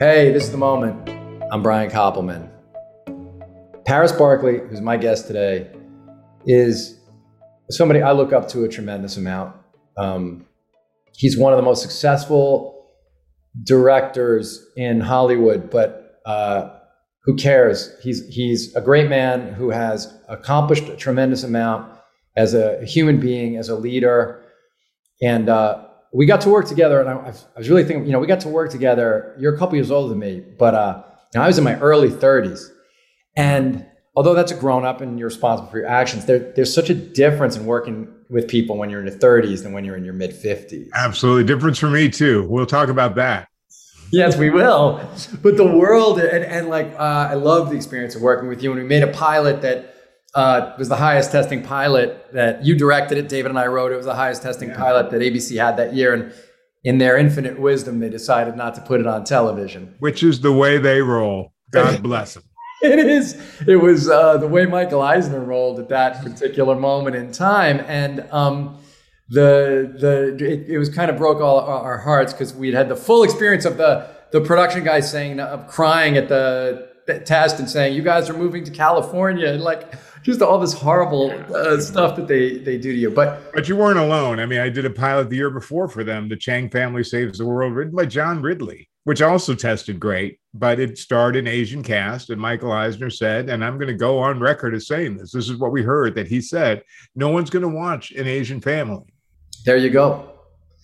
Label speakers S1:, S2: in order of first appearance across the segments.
S1: Hey, this is the moment. I'm Brian Koppelman. Paris Barclay, who's my guest today, is somebody I look up to a tremendous amount. Um, he's one of the most successful directors in Hollywood, but uh, who cares? He's he's a great man who has accomplished a tremendous amount as a human being, as a leader, and uh, we got to work together. And I, I, was really thinking, you know, we got to work together. You're a couple years older than me, but uh, I was in my early 30s, and although that's a grown up and you're responsible for your actions, there, there's such a difference in working with people when you're in your 30s than when you're in your mid 50s.
S2: Absolutely. Difference for me, too. We'll talk about that.
S1: yes, we will. But the world, and, and like, uh, I love the experience of working with you. And we made a pilot that uh, was the highest testing pilot that you directed it. David and I wrote it. It was the highest testing yeah. pilot that ABC had that year. And in their infinite wisdom, they decided not to put it on television.
S2: Which is the way they roll. God bless them.
S1: it is. It was uh, the way Michael Eisner rolled at that particular moment in time, and um, the the it, it, was kind of broke all our hearts because we'd had the full experience of the the production guys saying of crying at the, the test and saying, "You guys are moving to California," and like just all this horrible uh, stuff that they they do to you. But
S2: but you weren't alone. I mean, I did a pilot the year before for them, "The Chang Family Saves the World," written by John Ridley which also tested great, but it starred an Asian cast. And Michael Eisner said, and I'm going to go on record as saying this this is what we heard that he said, no one's going to watch an Asian family.
S1: There you go.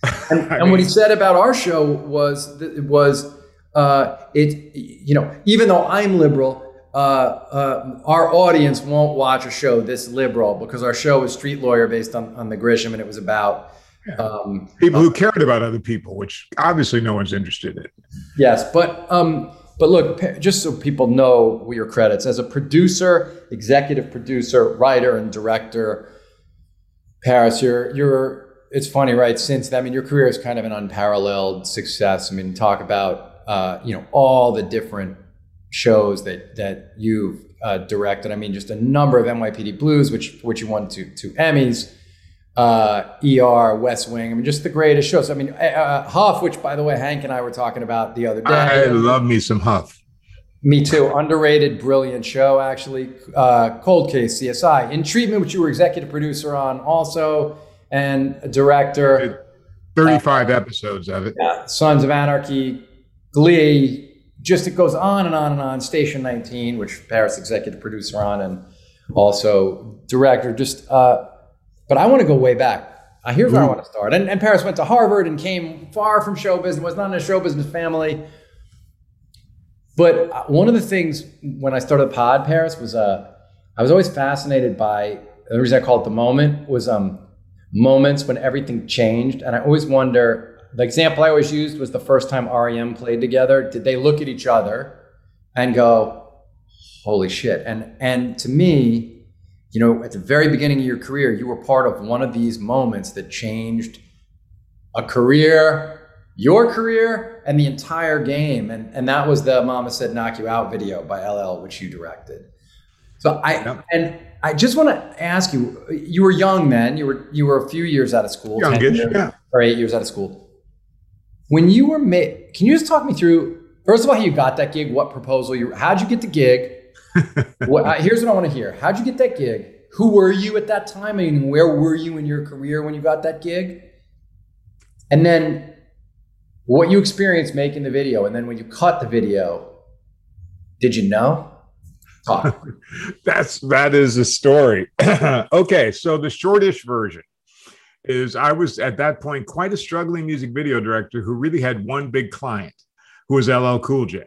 S1: And, and mean, what he said about our show was it was uh, it you know even though I'm liberal, uh, uh, our audience won't watch a show this liberal because our show was Street Lawyer based on on the Grisham, and it was about
S2: um, people who cared about other people, which obviously no one's interested in.
S1: Yes, but um, but look, just so people know your credits as a producer, executive producer, writer, and director, Paris, you're you're. It's funny, right? Since I mean, your career is kind of an unparalleled success. I mean, talk about uh, you know all the different shows that that you've uh, directed. I mean, just a number of NYPD Blues, which which you won two two Emmys uh, ER, West Wing. I mean, just the greatest shows. I mean, uh, uh, Huff, which by the way, Hank and I were talking about the other day.
S2: I love me some Huff.
S1: Me too. Underrated, brilliant show, actually. Uh, Cold Case, CSI. In Treatment, which you were executive producer on also, and director.
S2: 35 uh, episodes of it.
S1: Yeah. Sons of Anarchy, Glee. Just it goes on and on and on. Station 19, which Paris executive producer on, and also director. Just uh, but I want to go way back. Uh, here's where I want to start. And, and, Paris went to Harvard and came far from show business, was not in a show business family. But uh, one of the things when I started pod, Paris, was uh, I was always fascinated by the reason I call it the moment was um, moments when everything changed. And I always wonder the example I always used was the first time REM played together. Did they look at each other and go, holy shit? And, and to me, you know, at the very beginning of your career, you were part of one of these moments that changed a career, your career, and the entire game. And, and that was the Mama Said Knock You Out video by LL, which you directed. So I yeah. and I just want to ask you, you were young then, you were you were a few years out of school,
S2: Youngish, yeah.
S1: or eight years out of school. When you were made, can you just talk me through, first of all, how you got that gig, what proposal you how'd you get the gig? what, uh, here's what I want to hear. How'd you get that gig? Who were you at that time? I mean, where were you in your career when you got that gig? And then what you experienced making the video. And then when you cut the video, did you know?
S2: Talk. That's that is a story. okay, so the shortish version is I was at that point quite a struggling music video director who really had one big client, who was LL Cool J.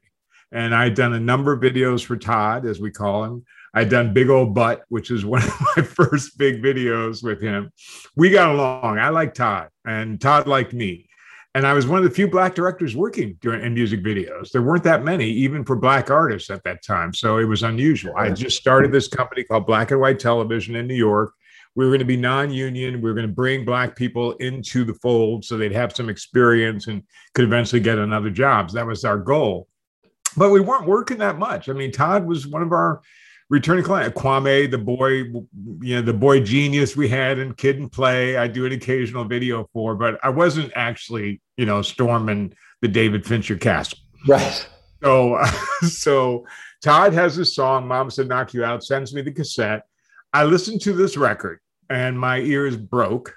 S2: And I'd done a number of videos for Todd, as we call him. I'd done Big Ole Butt, which is one of my first big videos with him. We got along. I liked Todd, and Todd liked me. And I was one of the few black directors working during, in music videos. There weren't that many, even for black artists at that time. So it was unusual. I just started this company called Black and White Television in New York. We were going to be non union. We were going to bring black people into the fold so they'd have some experience and could eventually get another jobs. That was our goal but we weren't working that much. I mean, Todd was one of our returning client. Kwame, the boy, you know, the boy genius we had in Kid and Play. I do an occasional video for, but I wasn't actually, you know, storming the David Fincher castle.
S1: Right.
S2: So, so Todd has this song, mom Said Knock You Out, sends me the cassette. I listened to this record and my ears broke.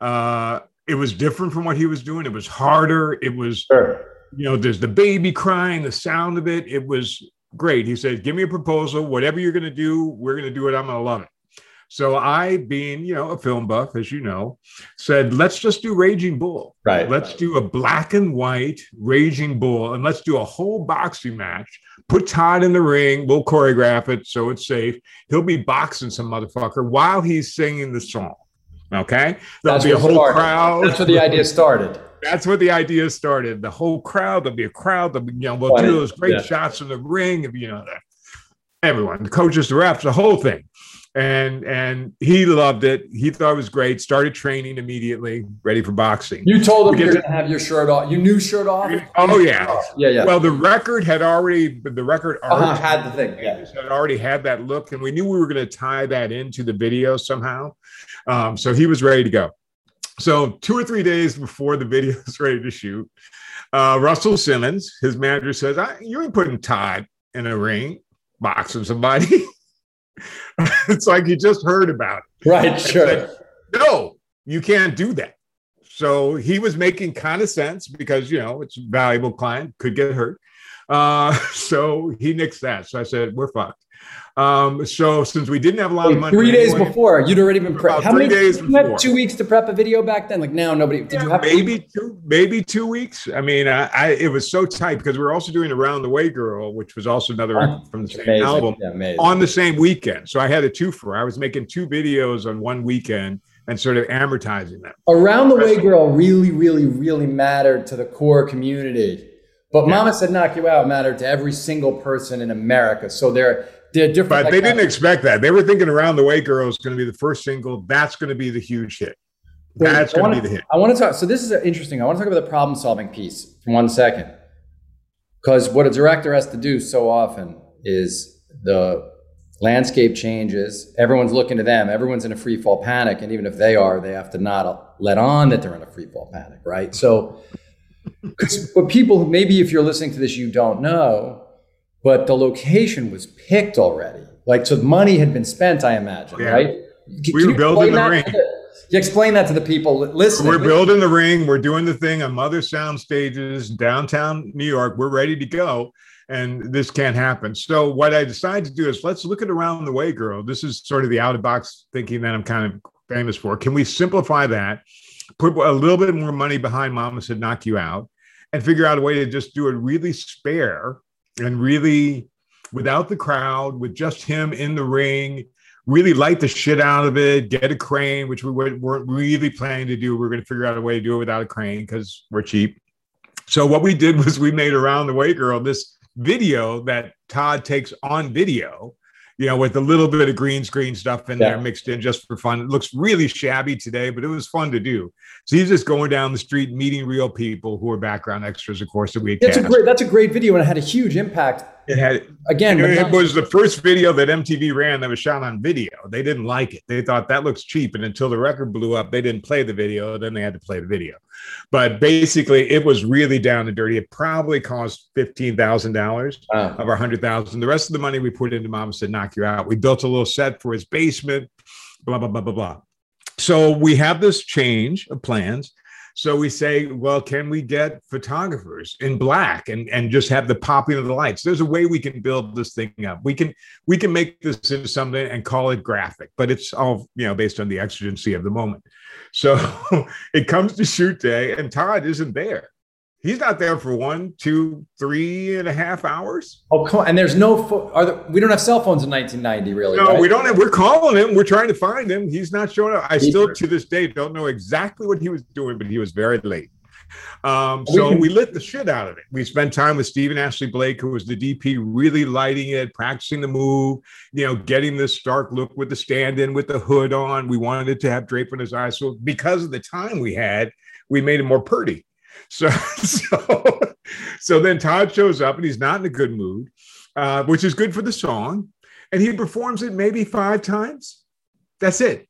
S2: Uh, it was different from what he was doing. It was harder. It was, sure. you know, there's the baby crying, the sound of it. It was great. He said, Give me a proposal. Whatever you're going to do, we're going to do it. I'm going to love it. So I, being you know a film buff, as you know, said let's just do Raging Bull.
S1: Right.
S2: Let's do a black and white Raging Bull, and let's do a whole boxing match. Put Todd in the ring. We'll choreograph it so it's safe. He'll be boxing some motherfucker while he's singing the song. Okay. There'll
S1: That's
S2: be a whole
S1: started.
S2: crowd.
S1: That's where the idea started.
S2: That's where the idea started. The whole crowd. There'll be a crowd. There'll be, you know, we'll do those great yeah. shots in the ring. You know, everyone, the coaches, the refs, the whole thing and and he loved it. He thought it was great. Started training immediately, ready for boxing.
S1: You told him you're going to have your shirt off. Your new shirt off.
S2: Oh yeah,
S1: yeah, yeah.
S2: Well, the record had already the record
S1: uh-huh, had the thing. Yeah,
S2: had already had that look, and we knew we were going to tie that into the video somehow. Um, so he was ready to go. So two or three days before the video is ready to shoot, uh, Russell Simmons, his manager, says, "You ain't putting Todd in a ring boxing somebody." it's like you just heard about
S1: it. Right, sure. Said,
S2: no, you can't do that. So he was making kind of sense because, you know, it's a valuable client, could get hurt. Uh, so he nixed that. So I said, we're fucked. Um, so since we didn't have a lot Wait, of money,
S1: three days anyway, before you'd already been prepped.
S2: How many days? Before.
S1: two weeks to prep a video back then. Like now, nobody. Did
S2: yeah,
S1: you have
S2: maybe two? Maybe two weeks. I mean, I, I, it was so tight because we were also doing "Around the Way Girl," which was also another oh, from the same amazing. album yeah, on the same weekend. So I had a two for. I was making two videos on one weekend and sort of amortizing them.
S1: Around the Way Girl really, really, really mattered to the core community. But yeah. Mama Said Knock You Out mattered to every single person in America. So there they're different.
S2: But like they didn't expect that. They were thinking "Around the Way Girl" is going to be the first single. That's going to be the huge hit. That's going to be the hit.
S1: I want to talk. So this is interesting. I want to talk about the problem-solving piece for one second, because what a director has to do so often is the landscape changes. Everyone's looking to them. Everyone's in a free fall panic, and even if they are, they have to not let on that they're in a free fall panic, right? So, but people, maybe if you're listening to this, you don't know but the location was picked already. Like, so the money had been spent, I imagine, yeah. right?
S2: Can, we were building the ring.
S1: you explain that to the people listening.
S2: We're building the ring. We're doing the thing on Mother Sound stages, downtown New York. We're ready to go. And this can't happen. So what I decided to do is let's look at around the way, girl. This is sort of the out of box thinking that I'm kind of famous for. Can we simplify that? Put a little bit more money behind Mama said knock you out, and figure out a way to just do it really spare and really without the crowd, with just him in the ring, really light the shit out of it, get a crane, which we weren't really planning to do. We are going to figure out a way to do it without a crane because we're cheap. So what we did was we made Around the Way Girl this video that Todd takes on video you know, with a little bit of green screen stuff in yeah. there mixed in just for fun. It looks really shabby today, but it was fun to do. So he's just going down the street, meeting real people who are background extras, of course, that we.
S1: That's cast. a great. That's a great video, and it had a huge impact
S2: it had
S1: again.
S2: It, it was the first video that MTV ran that was shot on video. They didn't like it. They thought that looks cheap, and until the record blew up, they didn't play the video. Then they had to play the video. But basically, it was really down and dirty. It probably cost fifteen thousand dollars of our hundred thousand. The rest of the money we put into Mom said knock you out. We built a little set for his basement. Blah blah blah blah blah. So we have this change of plans so we say, well, can we get photographers in black and, and just have the popping of the lights? There's a way we can build this thing up. We can we can make this into something and call it graphic, but it's all you know based on the exigency of the moment. So it comes to shoot day, and Todd isn't there. He's not there for one, two, three and a half hours.
S1: Oh, come on. And there's no, fo- are there, we don't have cell phones in 1990, really.
S2: No, right? we don't have, we're calling him. We're trying to find him. He's not showing up. I still, to this day, don't know exactly what he was doing, but he was very late. Um, so we, lit the shit out of it. We spent time with Stephen Ashley Blake, who was the DP, really lighting it, practicing the move, you know, getting this stark look with the stand in with the hood on. We wanted it to have drape in his eyes. So because of the time we had, we made it more pretty. So, so, so then Todd shows up and he's not in a good mood, uh, which is good for the song. And he performs it maybe five times. That's it.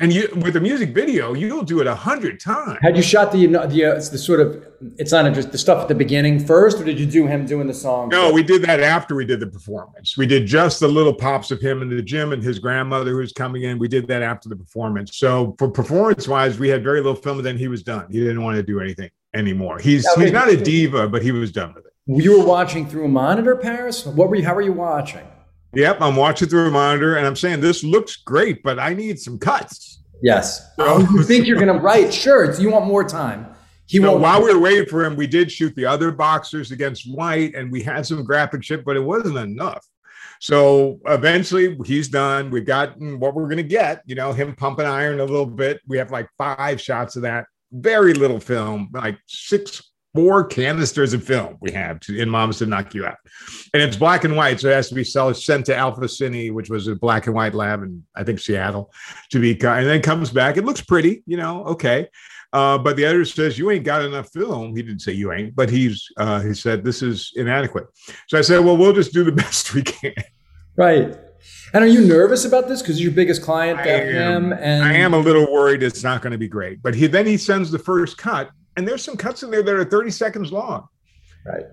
S2: And you with a music video, you'll do it a hundred times.
S1: Had you shot the the uh, it's the sort of it's not just the stuff at the beginning first, or did you do him doing the song?
S2: No, we did that after we did the performance. We did just the little pops of him in the gym and his grandmother who's coming in. We did that after the performance. So for performance wise, we had very little film, and then he was done. He didn't want to do anything anymore. He's okay. he's not a diva, but he was done with it.
S1: You were watching through a monitor, Paris. What were you? How were you watching?
S2: Yep, I'm watching through a monitor, and I'm saying this looks great, but I need some cuts.
S1: Yes. Oh, you think you're going to write? Sure. You want more time.
S2: He so while we were waiting for him, we did shoot the other boxers against White, and we had some graphic shit, but it wasn't enough. So eventually, he's done. We've gotten what we're going to get. You know, him pumping iron a little bit. We have like five shots of that. Very little film, like six four canisters of film we have to, in Moms to Knock You Out. And it's black and white. So it has to be sent to Alpha Cine, which was a black and white lab in, I think, Seattle, to be, cut, and then comes back. It looks pretty, you know, okay. Uh, but the editor says, You ain't got enough film. He didn't say you ain't, but he's, uh, he said, This is inadequate. So I said, Well, we'll just do the best we can.
S1: Right. And are you nervous about this because your biggest client, I am.
S2: And I am a little worried it's not going to be great. But he then he sends the first cut, and there's some cuts in there that are 30 seconds long.
S1: Right.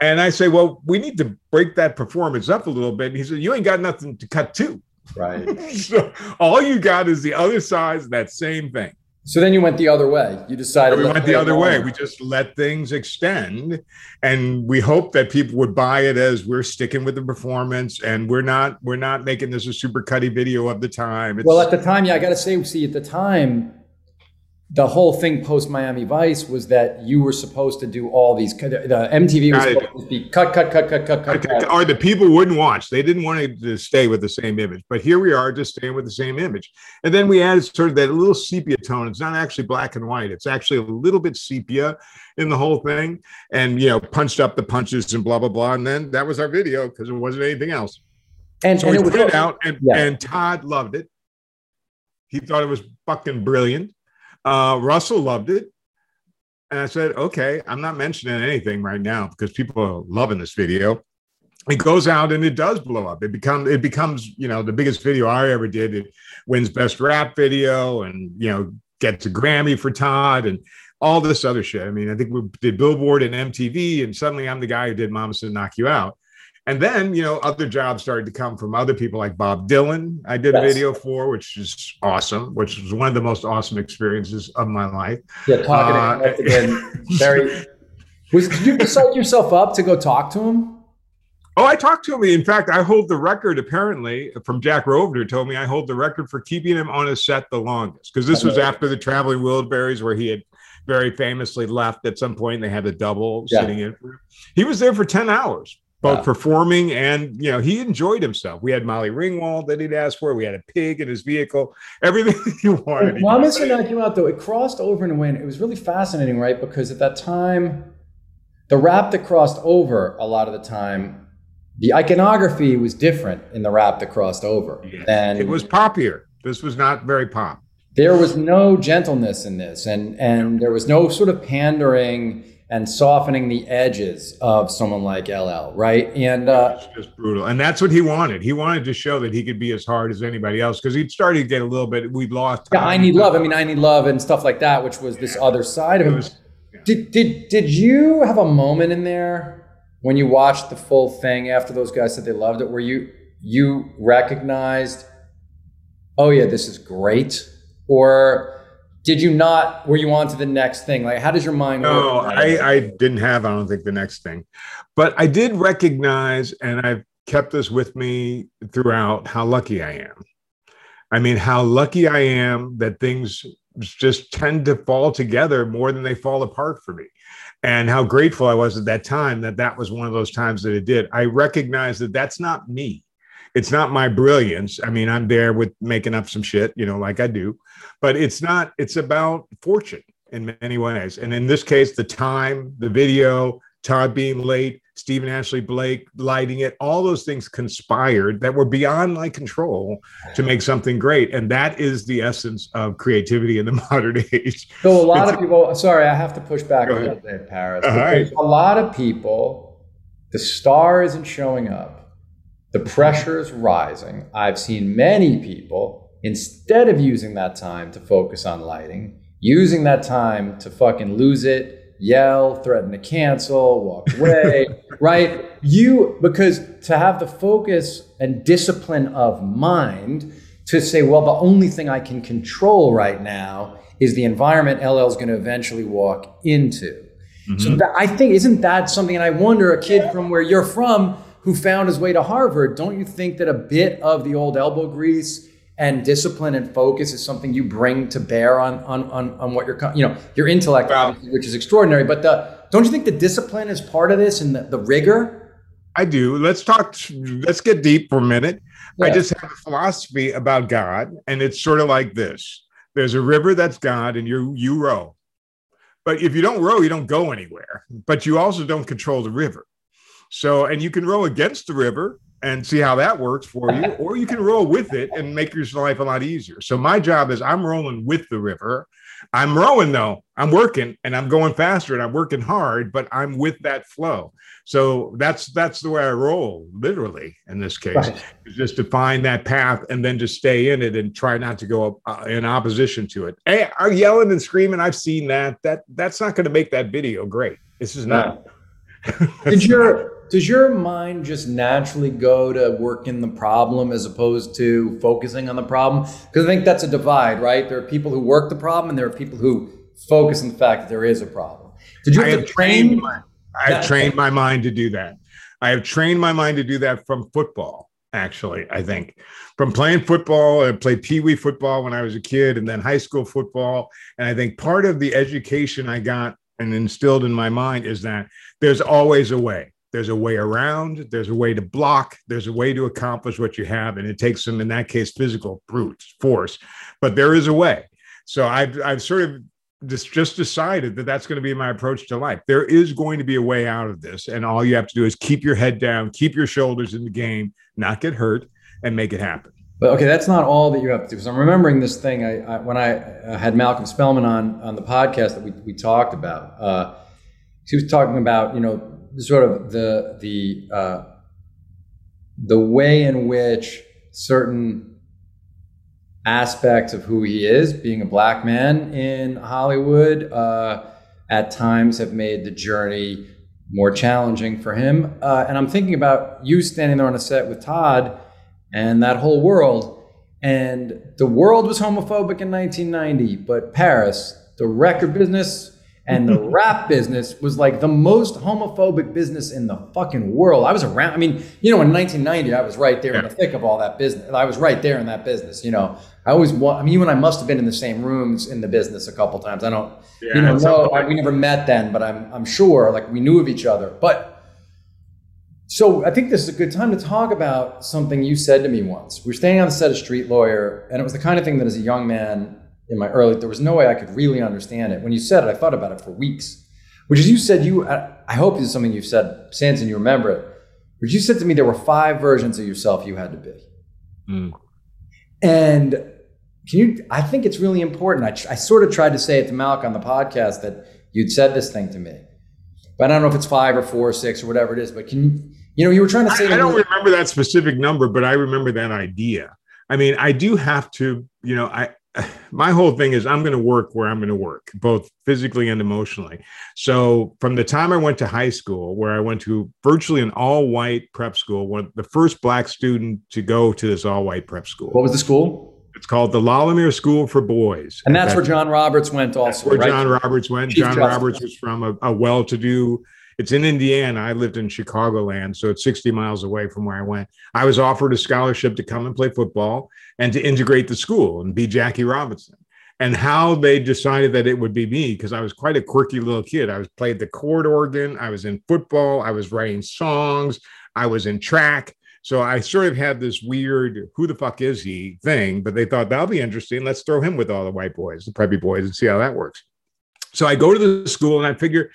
S2: And I say, well, we need to break that performance up a little bit. And he said, you ain't got nothing to cut to.
S1: Right.
S2: so all you got is the other side of that same thing.
S1: So then you went the other way. You decided
S2: we went the other way. We just let things extend, and we hope that people would buy it as we're sticking with the performance, and we're not we're not making this a super cutty video of the time.
S1: It's, well, at the time, yeah, I got to say, see, at the time, the whole thing post Miami Vice was that you were supposed to do all these. The MTV was supposed to be cut, cut, cut, cut, cut, cut, cut.
S2: Or the people wouldn't watch. They didn't want to stay with the same image. But here we are, just staying with the same image. And then we added sort of that little sepia tone. It's not actually black and white. It's actually a little bit sepia in the whole thing, and you know, punched up the punches and blah blah blah. And then that was our video because it wasn't anything else. And so and we it put it out, and, yeah. and Todd loved it. He thought it was fucking brilliant uh, Russell loved it. And I said, okay, I'm not mentioning anything right now because people are loving this video. It goes out and it does blow up. It becomes it becomes, you know, the biggest video I ever did. It wins best rap video and you know, gets a Grammy for Todd and all this other shit. I mean, I think we did Billboard and MTV, and suddenly I'm the guy who did Mama Said Knock You Out. And then, you know, other jobs started to come from other people like Bob Dylan. I did yes. a video for, which is awesome, which was one of the most awesome experiences of my life.
S1: Yeah, talking uh, again, very. Was did you psych yourself up to go talk to him?
S2: Oh, I talked to him. In fact, I hold the record. Apparently, from Jack Rovner, told me I hold the record for keeping him on a set the longest because this was after the Traveling Wilburys, where he had very famously left at some point. They had a double yeah. sitting in. He was there for ten hours both yeah. performing and you know he enjoyed himself. We had Molly Ringwald that he'd asked for. We had a pig in his vehicle. Everything he wanted.
S1: Well, I'm going to knock out though. It crossed over and went. It was really fascinating, right? Because at that time, the rap that crossed over a lot of the time, the iconography was different in the rap that crossed over.
S2: Yes. And it was poppier. This was not very pop.
S1: There was no gentleness in this, and and there was no sort of pandering and softening the edges of someone like LL, right? And uh,
S2: it's just brutal. And that's what he wanted. He wanted to show that he could be as hard as anybody else because he'd started to get a little bit. We'd lost.
S1: Yeah, I need love. I mean, I need love and stuff like that, which was this other side of him. Was, yeah. Did did did you have a moment in there when you watched the full thing after those guys said they loved it, where you you recognized, oh yeah, this is great, or did you not were you on to the next thing? Like how does your mind
S2: no I, I didn't have i don't think the next thing. But i did recognize and i've kept this with me throughout how lucky i am. I mean how lucky i am that things just tend to fall together more than they fall apart for me. And how grateful i was at that time that that was one of those times that it did. I recognize that that's not me it's not my brilliance. I mean, I'm there with making up some shit, you know, like I do, but it's not, it's about fortune in many ways. And in this case, the time, the video, Todd being late, Stephen Ashley Blake lighting it, all those things conspired that were beyond my control to make something great. And that is the essence of creativity in the modern age.
S1: So a lot it's, of people, sorry, I have to push back a little bit, Paris. Right. A lot of people, the star isn't showing up the pressure is rising. I've seen many people instead of using that time to focus on lighting, using that time to fucking lose it, yell, threaten to cancel, walk away, right? You, because to have the focus and discipline of mind to say, well, the only thing I can control right now is the environment LL is going to eventually walk into. Mm-hmm. So that, I think, isn't that something? And I wonder, a kid from where you're from who found his way to Harvard, don't you think that a bit of the old elbow grease and discipline and focus is something you bring to bear on on on, on what your you know your intellect, wow. which is extraordinary. But the, don't you think the discipline is part of this and the, the rigor?
S2: I do. Let's talk. Let's get deep for a minute. Yeah. I just have a philosophy about God, and it's sort of like this: There's a river that's God, and you you row. But if you don't row, you don't go anywhere. But you also don't control the river. So, and you can row against the river and see how that works for you, or you can row with it and make your life a lot easier. So, my job is I'm rolling with the river. I'm rowing though, I'm working and I'm going faster and I'm working hard, but I'm with that flow. So that's that's the way I roll, literally in this case, right. just to find that path and then just stay in it and try not to go uh, in opposition to it. Hey, I'm yelling and screaming. I've seen that. That that's not going to make that video great. This is not.
S1: Did your does your mind just naturally go to work in the problem as opposed to focusing on the problem? Because I think that's a divide, right? There are people who work the problem, and there are people who focus on the fact that there is a problem.
S2: Did you have, have to train? My, I have trained my mind to do that. I have trained my mind to do that from football. Actually, I think from playing football, I played pee wee football when I was a kid, and then high school football. And I think part of the education I got and instilled in my mind is that there's always a way there's a way around, there's a way to block, there's a way to accomplish what you have. And it takes some, in that case, physical brute force, but there is a way. So I've, I've sort of just, just decided that that's going to be my approach to life. There is going to be a way out of this. And all you have to do is keep your head down, keep your shoulders in the game, not get hurt, and make it happen.
S1: But okay, that's not all that you have to do. Because I'm remembering this thing I, I when I had Malcolm Spellman on on the podcast that we, we talked about. Uh, he was talking about you know sort of the the uh, the way in which certain aspects of who he is, being a black man in Hollywood, uh, at times have made the journey more challenging for him. Uh, and I'm thinking about you standing there on a set with Todd and that whole world. And the world was homophobic in 1990, but Paris, the record business and the rap business was like the most homophobic business in the fucking world. I was around. I mean, you know, in 1990, I was right there in the thick of all that business. I was right there in that business. You know, I always. I mean, you and I must have been in the same rooms in the business a couple times. I don't. Yeah, you know, no, I, we never met then, but I'm. I'm sure, like, we knew of each other. But so I think this is a good time to talk about something you said to me once. We were standing on the set of Street Lawyer, and it was the kind of thing that, as a young man, in my early, there was no way I could really understand it. When you said it, I thought about it for weeks. Which is, you said you. I hope this is something you've said since, and you remember it. But you said to me there were five versions of yourself you had to be. Mm. And can you? I think it's really important. I, I sort of tried to say it to Malk on the podcast that you'd said this thing to me, but I don't know if it's five or four or six or whatever it is. But can you? You know, you were trying to say.
S2: I, I don't remember that specific number, but I remember that idea. I mean, I do have to. You know, I my whole thing is I'm going to work where I'm going to work, both physically and emotionally. So from the time I went to high school, where I went to virtually an all-white prep school, one the first black student to go to this all-white prep school.
S1: What was the school?
S2: It's called the La Lumiere School for Boys,
S1: and that's, where John Roberts went. Also,
S2: where right? John Roberts went. John. Roberts was from a, a well-to-do it's in Indiana. I lived in Chicagoland, so it's 60 miles away from where I went. I was offered a scholarship to come and play football and to integrate the school and be Jackie Robinson. And how they decided that it would be me, because I was quite a quirky little kid. I was played the chord organ, I was in football, I was writing songs, I was in track. So I sort of had this weird who the fuck is he thing, but they thought that'll be interesting. Let's throw him with all the white boys, the preppy boys, and see how that works. So I go to the school and I figure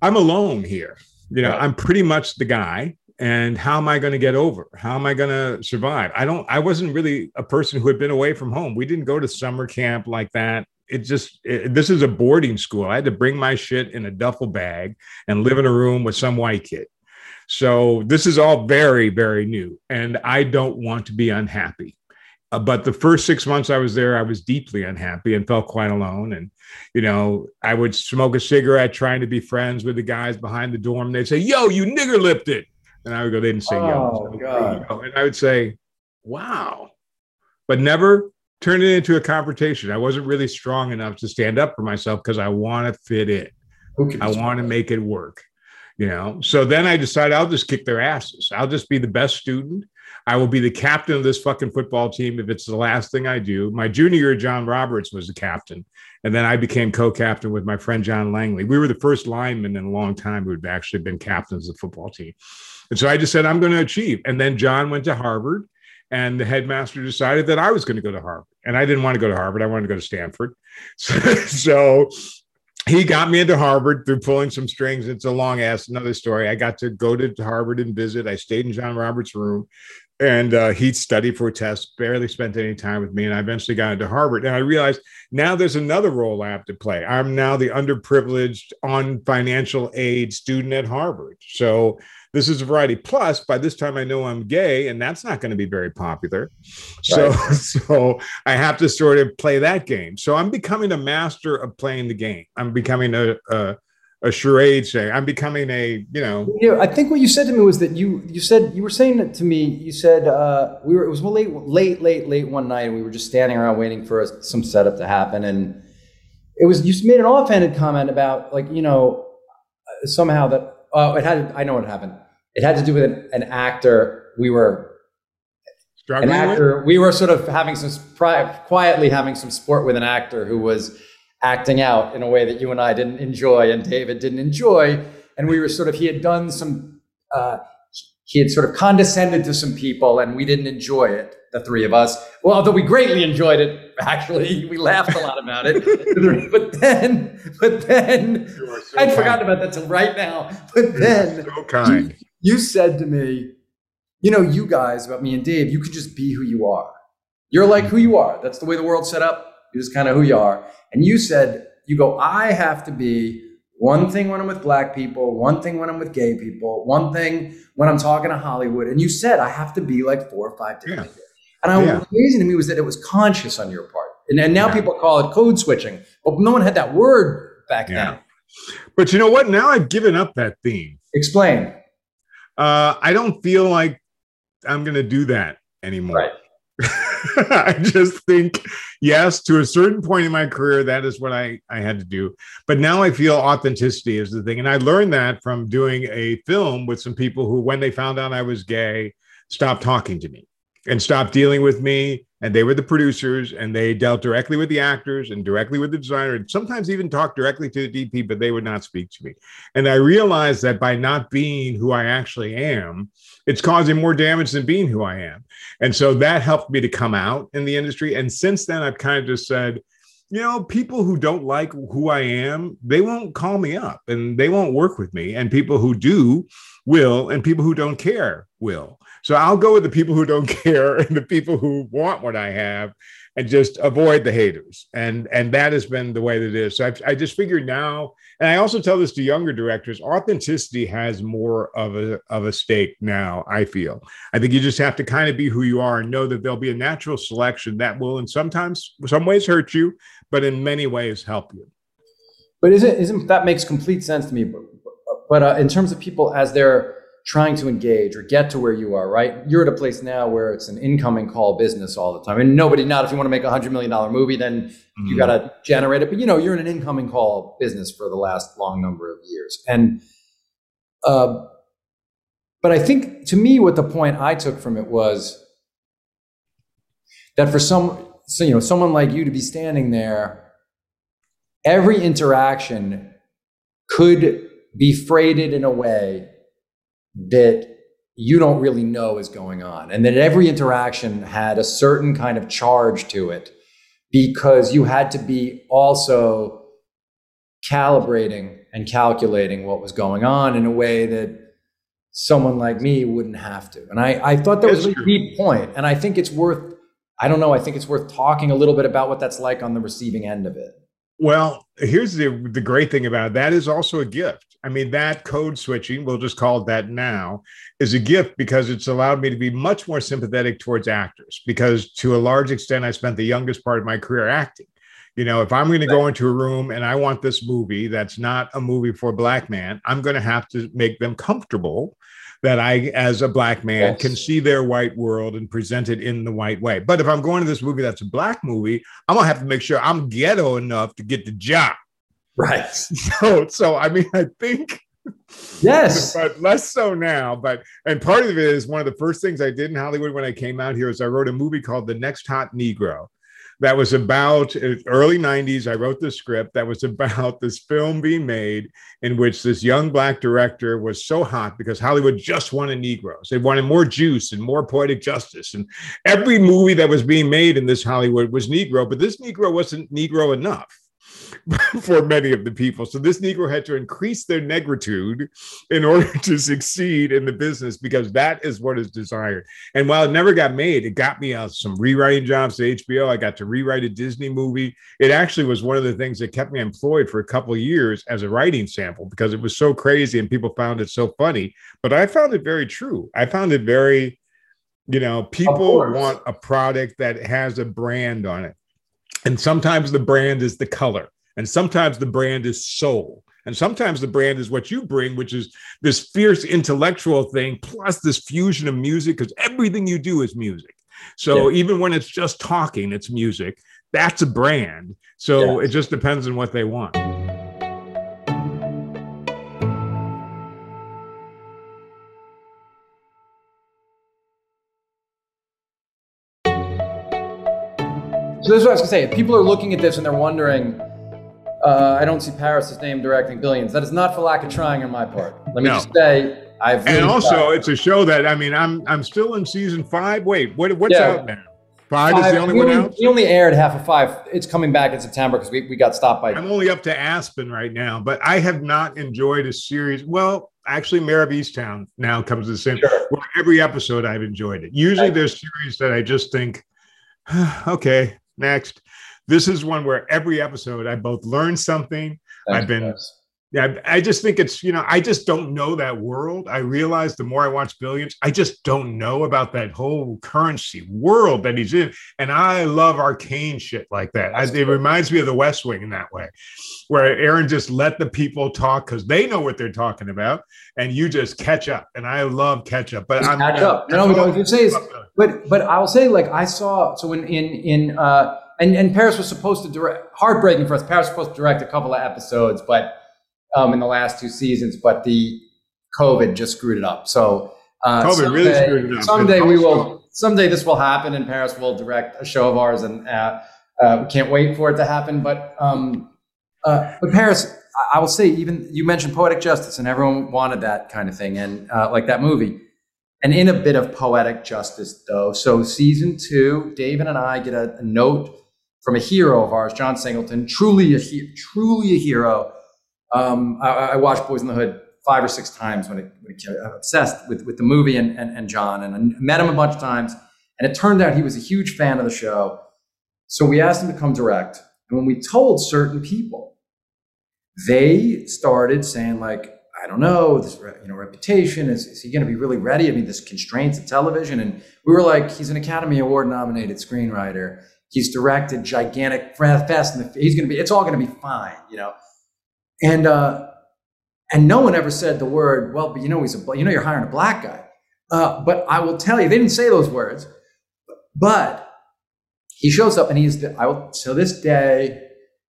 S2: I'm alone here. You know, right. I'm pretty much the guy. And how am I going to get over? How am I going to survive? I don't, I wasn't really a person who had been away from home. We didn't go to summer camp like that. It just, it, this is a boarding school. I had to bring my shit in a duffel bag and live in a room with some white kid. So this is all very, very new. And I don't want to be unhappy. Uh, but the first six months I was there, I was deeply unhappy and felt quite alone. And, you know, I would smoke a cigarette trying to be friends with the guys behind the dorm. They'd say, Yo, you nigger lipped it. And I would go, They didn't say
S1: oh,
S2: yo.
S1: God.
S2: And I would say, Wow. But never turn it into a confrontation. I wasn't really strong enough to stand up for myself because I want to fit in. I want to make it work. You know, so then I decided I'll just kick their asses. I'll just be the best student. I will be the captain of this fucking football team if it's the last thing I do. My junior year, John Roberts was the captain. And then I became co captain with my friend John Langley. We were the first linemen in a long time who had actually been captains of the football team. And so I just said, I'm going to achieve. And then John went to Harvard, and the headmaster decided that I was going to go to Harvard. And I didn't want to go to Harvard, I wanted to go to Stanford. So, so he got me into Harvard through pulling some strings. It's a long ass another story. I got to go to Harvard and visit. I stayed in John Roberts' room, and uh, he studied for a test. Barely spent any time with me, and I eventually got into Harvard. And I realized now there's another role I have to play. I'm now the underprivileged, on financial aid student at Harvard. So this is a variety. Plus, by this time, I know I'm gay, and that's not going to be very popular. So, right. so I have to sort of play that game. So I'm becoming a master of playing the game. I'm becoming a, a a charade say i'm becoming a you know
S1: yeah i think what you said to me was that you you said you were saying it to me you said uh we were it was late late late late one night and we were just standing around waiting for a, some setup to happen and it was you made an offhanded comment about like you know somehow that uh, it had i know what happened it had to do with an, an actor we were
S2: Struggling
S1: an actor
S2: with?
S1: we were sort of having some quietly having some sport with an actor who was acting out in a way that you and I didn't enjoy and David didn't enjoy. And we were sort of, he had done some, uh, he had sort of condescended to some people and we didn't enjoy it, the three of us. Well, although we greatly enjoyed it, actually, we laughed a lot about it. but then, but then, so I'd forgotten about that till right now. But then,
S2: so kind.
S1: You, you said to me, you know, you guys, about me and Dave, you could just be who you are. You're like who you are. That's the way the world's set up. You're just kind of who you are. And you said, you go, I have to be one thing when I'm with black people, one thing when I'm with gay people, one thing when I'm talking to Hollywood. And you said, I have to be like four or five different yeah. And I, yeah. amazing to me was that it was conscious on your part. And, and now yeah. people call it code switching, but no one had that word back yeah. then.
S2: But you know what? Now I've given up that theme.
S1: Explain.
S2: Uh, I don't feel like I'm going to do that anymore.
S1: Right.
S2: I just think, yes, to a certain point in my career, that is what I, I had to do. But now I feel authenticity is the thing. And I learned that from doing a film with some people who, when they found out I was gay, stopped talking to me and stopped dealing with me. And they were the producers and they dealt directly with the actors and directly with the designer and sometimes even talked directly to the DP, but they would not speak to me. And I realized that by not being who I actually am, it's causing more damage than being who I am. And so that helped me to come out in the industry. And since then, I've kind of just said, you know, people who don't like who I am, they won't call me up and they won't work with me. And people who do will, and people who don't care will. So I'll go with the people who don't care and the people who want what I have and just avoid the haters. And and that has been the way that it is. So I've, I just figured now and I also tell this to younger directors: authenticity has more of a of a stake now. I feel. I think you just have to kind of be who you are and know that there'll be a natural selection that will, in sometimes some ways, hurt you, but in many ways, help you.
S1: But isn't isn't that makes complete sense to me? But, but uh, in terms of people as they're trying to engage or get to where you are, right? You're at a place now where it's an incoming call business all the time. And nobody, not if you want to make a hundred million dollar movie, then mm-hmm. you got to generate it. But you know, you're in an incoming call business for the last long number of years. And, uh, but I think to me, what the point I took from it was that for some, so, you know, someone like you to be standing there, every interaction could be freighted in a way that you don't really know is going on. And that every interaction had a certain kind of charge to it because you had to be also calibrating and calculating what was going on in a way that someone like me wouldn't have to. And I, I thought that was a deep point. And I think it's worth, I don't know, I think it's worth talking a little bit about what that's like on the receiving end of it.
S2: Well, here's the the great thing about it. That is also a gift. I mean, that code switching, we'll just call it that now, is a gift because it's allowed me to be much more sympathetic towards actors. Because to a large extent, I spent the youngest part of my career acting. You know, if I'm going to go into a room and I want this movie that's not a movie for a black man, I'm going to have to make them comfortable that I, as a black man, yes. can see their white world and present it in the white way. But if I'm going to this movie that's a black movie, I'm gonna have to make sure I'm ghetto enough to get the job.
S1: Right.
S2: So, so I mean, I think
S1: yes,
S2: but less so now. But and part of it is one of the first things I did in Hollywood when I came out here is I wrote a movie called The Next Hot Negro that was about uh, early 90s. I wrote the script that was about this film being made in which this young black director was so hot because Hollywood just wanted Negroes. They wanted more juice and more poetic justice. And every movie that was being made in this Hollywood was Negro, but this Negro wasn't Negro enough. for many of the people. So this Negro had to increase their negritude in order to succeed in the business because that is what is desired. And while it never got made, it got me out some rewriting jobs at HBO. I got to rewrite a Disney movie. It actually was one of the things that kept me employed for a couple of years as a writing sample because it was so crazy and people found it so funny. But I found it very true. I found it very, you know, people want a product that has a brand on it. And sometimes the brand is the color and sometimes the brand is soul. And sometimes the brand is what you bring, which is this fierce intellectual thing, plus this fusion of music, because everything you do is music. So yeah. even when it's just talking, it's music. That's a brand. So it just depends on what they want.
S1: So this is what I was gonna say. If people are looking at this and they're wondering, uh, I don't see Paris's name directing Billions. That is not for lack of trying on my part. Let me no. just say I've
S2: and also tried. it's a show that I mean I'm I'm still in season five. Wait, what, what's yeah. out now? Five, five, is the only
S1: we
S2: one
S1: only,
S2: out.
S1: We only aired half of five. It's coming back in September because we, we got stopped by.
S2: I'm only up to Aspen right now, but I have not enjoyed a series. Well, actually, Mare of Easttown now comes to the same. Sure. Well, every episode I've enjoyed it. Usually, there's series that I just think, okay, next. This is one where every episode I both learned something. I've been yeah, I just think it's, you know, I just don't know that world. I realize the more I watch Billions, I just don't know about that whole currency world that he's in. And I love arcane shit like that. I, it reminds me of the West Wing in that way, where Aaron just let the people talk because they know what they're talking about and you just catch up. And I love catch up. But I'm
S1: catch up. No, no, no, say is, but, but I'll say, like, I saw, so in, in, in, uh, and, and Paris was supposed to direct, heartbreaking for us. Paris was supposed to direct a couple of episodes, but um, in the last two seasons, but the COVID just screwed it up. So
S2: uh, COVID someday, really screwed it up.
S1: Someday we will. Someday this will happen, and Paris will direct a show of ours, and uh, uh, we can't wait for it to happen. But um, uh, but Paris, I will say, even you mentioned poetic justice, and everyone wanted that kind of thing, and uh, like that movie. And in a bit of poetic justice, though. So season two, David and I get a, a note from a hero of ours, John Singleton, truly a truly a hero um, I, I, watched Boyz n the Hood five or six times when it, when it I'm obsessed with, with the movie and, and, and John, and I met him a bunch of times. And it turned out he was a huge fan of the show. So we asked him to come direct. And when we told certain people, they started saying like, I don't know, this you know reputation is, is he going to be really ready? I mean, this constraints of television, and we were like, he's an Academy Award nominated screenwriter. He's directed gigantic Fast and the, he's going to be. It's all going to be fine, you know. And uh, and no one ever said the word. Well, but you know he's a you know you're hiring a black guy. Uh, but I will tell you, they didn't say those words. But he shows up, and he's The, I will to this day.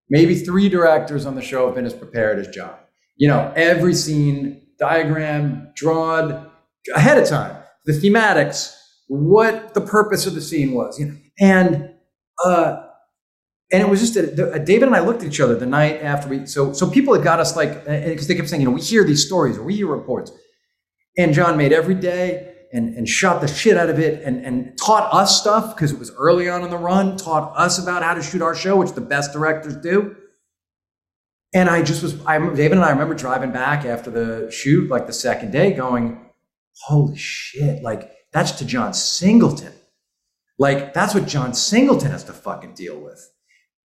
S1: Maybe three directors on the show have been as prepared as John. You know, every scene diagram drawn ahead of time, the thematics, what the purpose of the scene was, you know, and uh, and it was just a, a, uh, David and I looked at each other the night after we. So so people had got us like uh, uh, because they kept saying, you know, we hear these stories or we hear reports, and John made every day and and shot the shit out of it and and taught us stuff because it was early on in the run. Taught us about how to shoot our show, which the best directors do. And I just was, I David and I remember driving back after the shoot, like the second day, going, "Holy shit!" Like that's to John Singleton. Like that's what John Singleton has to fucking deal with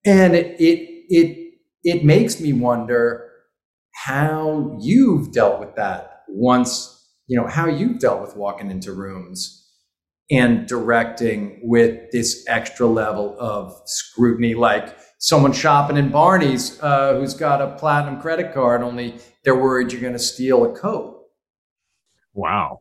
S1: and it it it it makes me wonder how you've dealt with that once, you know, how you've dealt with walking into rooms and directing with this extra level of scrutiny, like someone shopping in Barney's uh, who's got a platinum credit card, only they're worried you're going to steal a coat.
S2: Wow.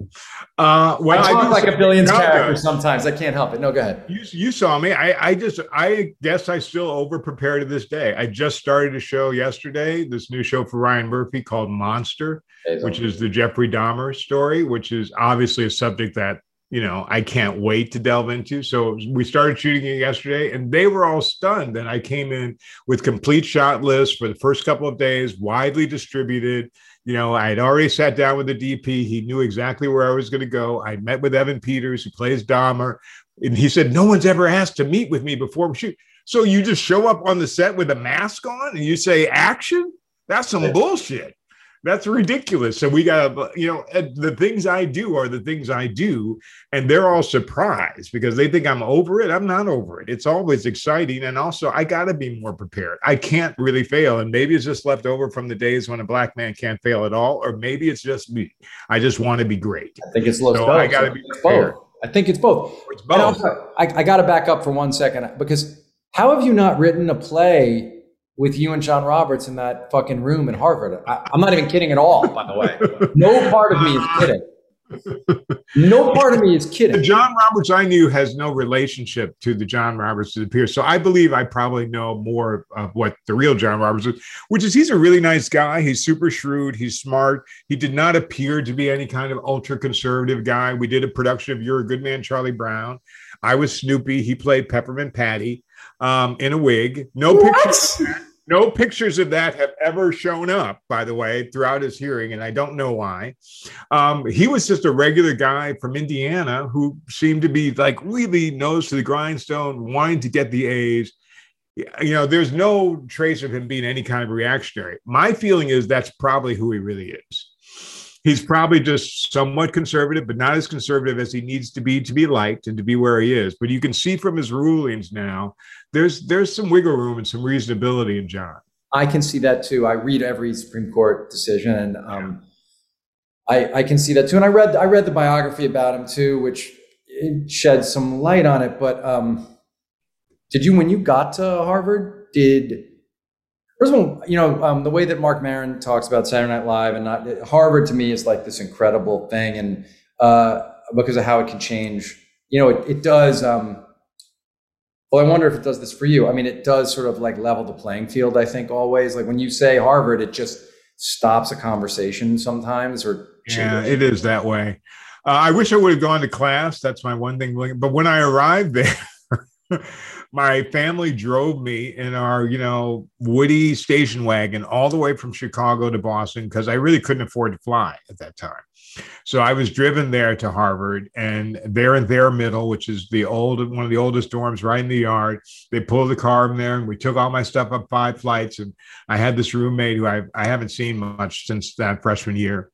S2: Uh,
S1: well, I talk I like a billions character sometimes. I can't help it. No, go ahead.
S2: You, you saw me. I, I just, I guess I still over prepare to this day. I just started a show yesterday, this new show for Ryan Murphy called Monster, which is the Jeffrey Dahmer story, which is obviously a subject that you know, I can't wait to delve into. So we started shooting it yesterday and they were all stunned. And I came in with complete shot lists for the first couple of days, widely distributed. You know, I had already sat down with the DP. He knew exactly where I was going to go. I met with Evan Peters, who plays Dahmer, and he said, No one's ever asked to meet with me before we shoot. So you just show up on the set with a mask on and you say action? That's some bullshit. That's ridiculous. So we got, you know, the things I do are the things I do, and they're all surprised because they think I'm over it. I'm not over it. It's always exciting, and also I got to be more prepared. I can't really fail, and maybe it's just left over from the days when a black man can't fail at all, or maybe it's just me. I just want to be great.
S1: I think it's so both. I got to be prepared. Both. I think it's both. It's both. Also, I, I got to back up for one second because how have you not written a play with you and John Roberts in that fucking room in Harvard. I, am not even kidding at all, by the way. No part of me is kidding. No part of me is kidding.
S2: The John Roberts I knew has no relationship to the John Roberts that appears. So I believe I probably know more of what the real John Roberts is, which is he's a really nice guy. He's super shrewd. He's smart. He did not appear to be any kind of ultra conservative guy. We did a production of You're a Good Man, Charlie Brown. I was Snoopy. He played Peppermint Patty um, in a wig. No what? pictures. No pictures of that have ever shown up, by the way, throughout his hearing, and I don't know why. Um, he was just a regular guy from Indiana who seemed to be like really nose to the grindstone, wanting to get the A's. You know, there's no trace of him being any kind of reactionary. My feeling is that's probably who he really is he's probably just somewhat conservative, but not as conservative as he needs to be to be liked and to be where he is. But you can see from his rulings now, there's there's some wiggle room and some reasonability in John.
S1: I can see that too. I read every Supreme Court decision, and um, I, I can see that too. And I read I read the biography about him too, which sheds some light on it. But um, did you, when you got to Harvard, did First of all, you know, um, the way that Marc Maron talks about Saturday Night Live and not, Harvard to me is like this incredible thing. And uh, because of how it can change, you know, it, it does. Um, well, I wonder if it does this for you. I mean, it does sort of like level the playing field, I think, always. Like when you say Harvard, it just stops a conversation sometimes or
S2: yeah it is that way uh, i wish i would have gone to class that's my one thing but when i arrived there my family drove me in our, you know, Woody station wagon all the way from Chicago to Boston because I really couldn't afford to fly at that time. So I was driven there to Harvard, and there in Thayer Middle, which is the old one of the oldest dorms right in the yard. They pulled the car in there, and we took all my stuff up five flights. And I had this roommate who I I haven't seen much since that freshman year.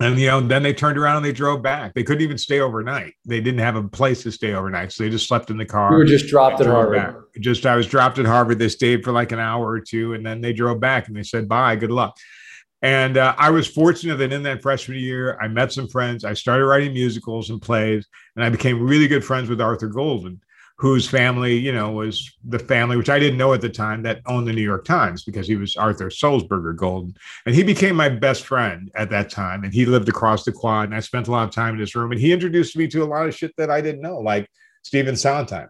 S2: And you know, then they turned around and they drove back. They couldn't even stay overnight. They didn't have a place to stay overnight, so they just slept in the car.
S1: You were just dropped at Harvard.
S2: Back. Just I was dropped at Harvard. They stayed for like an hour or two, and then they drove back and they said bye, good luck. And uh, I was fortunate that in that freshman year, I met some friends. I started writing musicals and plays, and I became really good friends with Arthur Golden whose family, you know, was the family, which I didn't know at the time, that owned the New York Times because he was Arthur Sulzberger Golden. And he became my best friend at that time. And he lived across the quad. And I spent a lot of time in his room. And he introduced me to a lot of shit that I didn't know, like Stephen Sondheim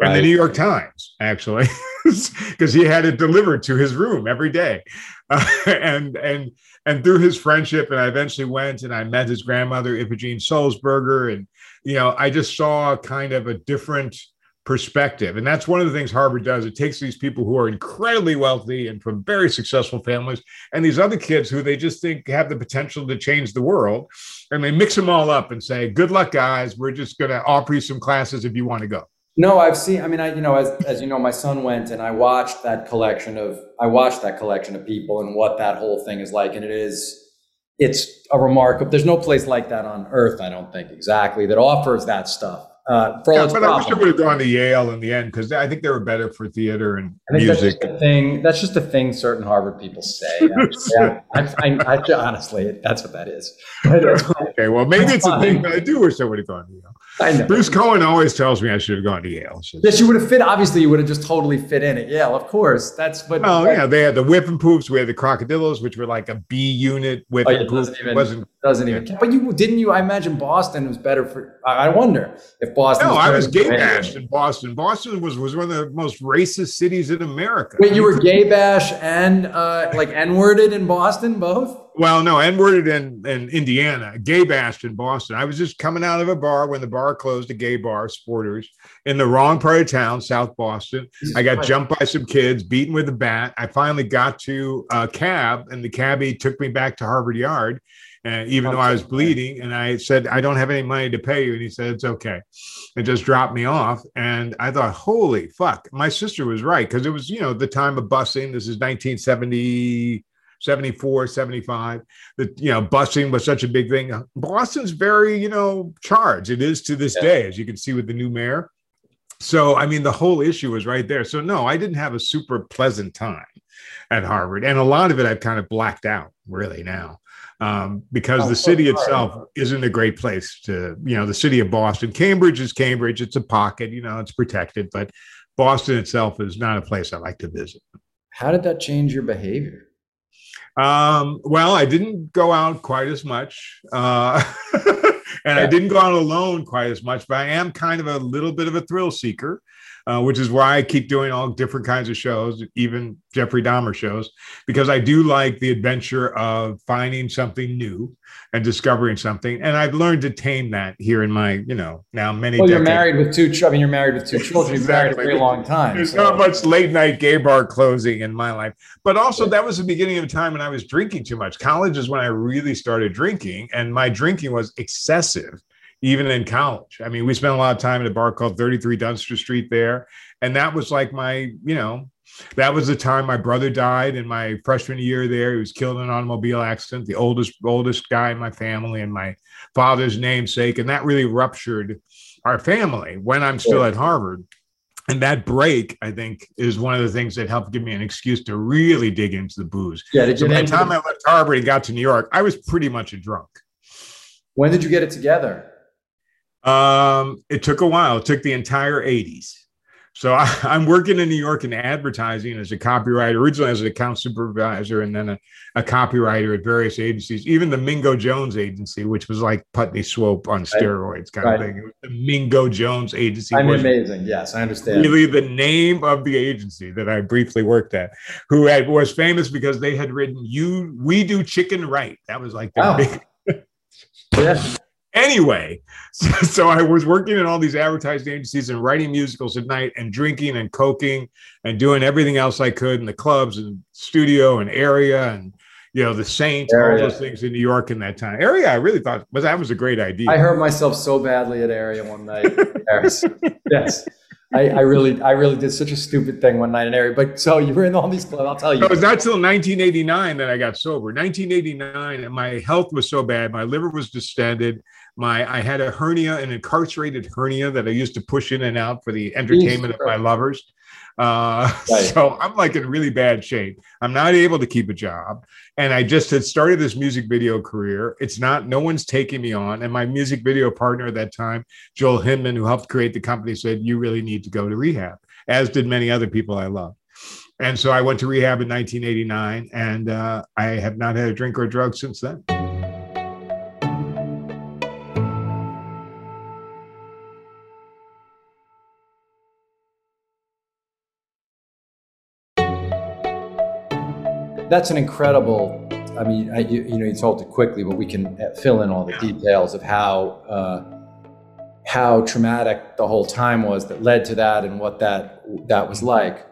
S2: right. and the New York Times, actually, because he had it delivered to his room every day. Uh, and, and, and through his friendship, and I eventually went and I met his grandmother, Iphigene Sulzberger. And, you know, I just saw kind of a different, perspective. And that's one of the things Harvard does. It takes these people who are incredibly wealthy and from very successful families and these other kids who they just think have the potential to change the world. And they mix them all up and say, good luck, guys. We're just going to offer you some classes if you want to go.
S1: No, I've seen, I mean, I, you know, as, as you know, my son went and I watched that collection of, I watched that collection of people and what that whole thing is like. And it is, it's a remarkable, there's no place like that on earth, I don't think exactly, that offers that stuff Uh, for all
S2: Yeah,
S1: its
S2: but I wish I
S1: problems.
S2: would have gone to Yale in the end because I think they were better for theater and
S1: I think
S2: music.
S1: that's just a thing. That's just a thing certain Harvard people say. yeah, I, I, I, honestly, that's what that is.
S2: okay, well, maybe it's a thing,
S1: fine.
S2: but I do wish I would have gone to Yale.
S1: I know.
S2: Bruce Cohen always tells me I should have gone to Yale. So-
S1: Yes, you would have fit. Obviously, you would have just totally fit in at Yale. Of course, that's what.
S2: Oh yeah, they had the Whiffenpoofs. We had the Krokodiloes, which were like a B unit whip
S1: Oh, yeah,
S2: and
S1: it
S2: poop.
S1: doesn't
S2: It
S1: even-
S2: wasn't.
S1: doesn't even. count. But you didn't you? I imagine Boston was better for. I I wonder if Boston.
S2: No, I was gay bashed in Boston. Boston was was one of the most racist cities in America.
S1: Wait, you were gay bash and uh, like n worded in Boston, both.
S2: Well, no, N worded in, in Indiana, gay bashed in Boston. I was just coming out of a bar when the bar closed, a gay bar, Sporters, in the wrong part of town, South Boston. I got jumped by some kids, beaten with a bat. I finally got to a cab, and the cabbie took me back to Harvard Yard. And even though I was bleeding, and I said, I don't have any money to pay you. And he said, It's okay. And just dropped me off. And I thought, Holy fuck. My sister was right. Because it was, you know, the time of busing. This is 1970. 74 75 that you know busing was such a big thing boston's very you know charged it is to this
S1: Yeah.
S2: day as you can see with the new mayor so i mean the whole issue was right there so no i didn't have a super pleasant time at harvard and a lot of it i've kind of blacked out really now um, because
S1: Oh,
S2: the city itself isn't a great place to you know the city of boston cambridge is cambridge it's a pocket you know it's protected but boston itself is not a place i like to visit
S1: How did that change your behavior?
S2: Um, well, I didn't go out quite as much. Uh, and I didn't go out alone quite as much, but I am kind of a little bit of a thrill seeker, uh, which is why I keep doing all different kinds of shows, even Jeffrey Dahmer shows, because I do like the adventure of finding something new and discovering something. And I've learned to tame that here in my, you know, now many
S1: Well, you're married with two. ch- I mean, you're married with two children. You've been married a very long time.
S2: There's
S1: so-
S2: not much late night gay bar closing in my life. But also, that was the beginning of a time when I was drinking too much. College is when I really started drinking, and my drinking was excessive, even in college. I mean, we spent a lot of time at a bar called 33 Dunster Street there. And that was like my, you know, that was the time my brother died in my freshman year there. He was killed in an automobile accident, the oldest, oldest guy in my family and my father's namesake. And that really ruptured our family when I'm still at Harvard. And that break, I think, is one of the things that helped give me an excuse to really dig into the booze.
S1: yeah. Did
S2: So by the time I left Harvard and got to New York, I was pretty much a drunk.
S1: when did you get it together?
S2: Um, it took a while. It took the entire 80s. So I, I'm working in New York in advertising as a copywriter, originally as an account supervisor, and then a, a copywriter at various agencies, even the Mingo Jones agency, which was like Putney Swope on steroids kind
S1: Right.
S2: of thing. It was the Mingo Jones agency.
S1: I'm
S2: was
S1: amazing. Yes, I understand.
S2: really the name of the agency that I briefly worked at, who had, was famous because they had written "You We Do Chicken Right." That was like their
S1: Wow.
S2: big
S1: Yeah.
S2: Anyway so, so i was working in all these advertising agencies and writing musicals at night and drinking and coking and doing everything else i could in the clubs and studio and area and you know the saint all those things in new york in that time area i really thought was that was a great idea
S1: I hurt myself so badly at area one night yes. I, I really, I really did such a stupid thing one night in area. But so you were in all these clubs. I'll tell you.
S2: it was not till 1989 that i got sober 1989 and my health was so bad my liver was distended my i had a hernia an incarcerated hernia that i used to push in and out for the entertainment of my lovers. Uh,
S1: Right.
S2: so i'm like in really bad shape. I'm not able to keep a job and i just had started this music video career. It's not no one's taking me on and my music video partner at that time joel hinman who helped create the company said you really need to go to rehab as did many other people i love. And so I went to rehab in 1989, and uh, I have not had a drink or a drug since then.
S1: That's an incredible. I mean, I, you, you know, you told it quickly, but we can uh, fill in all the details of how uh, how traumatic the whole time was that led to that, and what that that was like.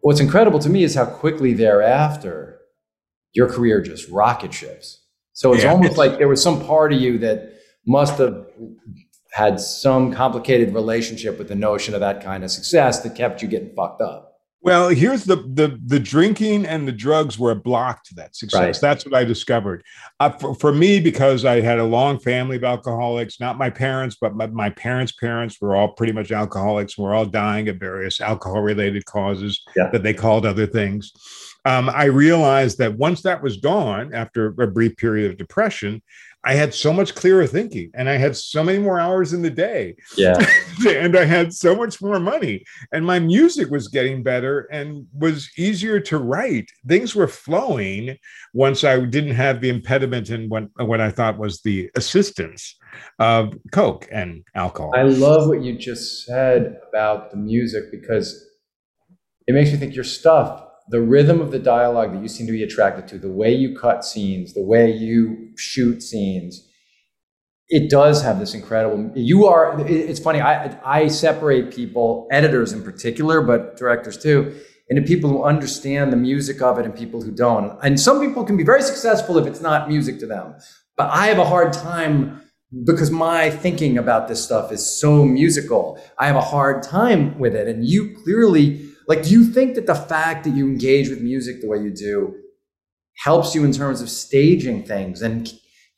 S1: What's incredible to me is how quickly thereafter your career just rocket ships. So it's
S2: Yeah,
S1: almost
S2: it's-
S1: like there was some part of you that must have had some complicated relationship with the notion of that kind of success that kept you getting fucked up.
S2: Well, here's the the the drinking and the drugs were a block to that success. Right. That's what I discovered. Uh, for, for me, because I had a long family of alcoholics, not my parents, but my, my parents' parents were all pretty much alcoholics. We're all dying of various alcohol-related causes yeah. that they called other things. Um, I realized that once that was gone, after a brief period of depression, I had so much clearer thinking and I had so many more hours in the day.
S1: Yeah.
S2: and I had so much more money and my music was getting better and was easier to write. Things were flowing once I didn't have the impediment and what, what I thought was the assistance of Coke and alcohol.
S1: I love what you just said about the music because it makes me think your stuff the rhythm of the dialogue that you seem to be attracted to, the way you cut scenes, the way you shoot scenes, it does have this incredible. You are. It's funny. I I separate people, editors in particular, but directors too, into people who understand the music of it and people who don't. And some people can be very successful if it's not music to them. But I have a hard time because my thinking about this stuff is so musical. I have a hard time with it, and you clearly like, do you think that the fact that you engage with music the way you do helps you in terms of staging things and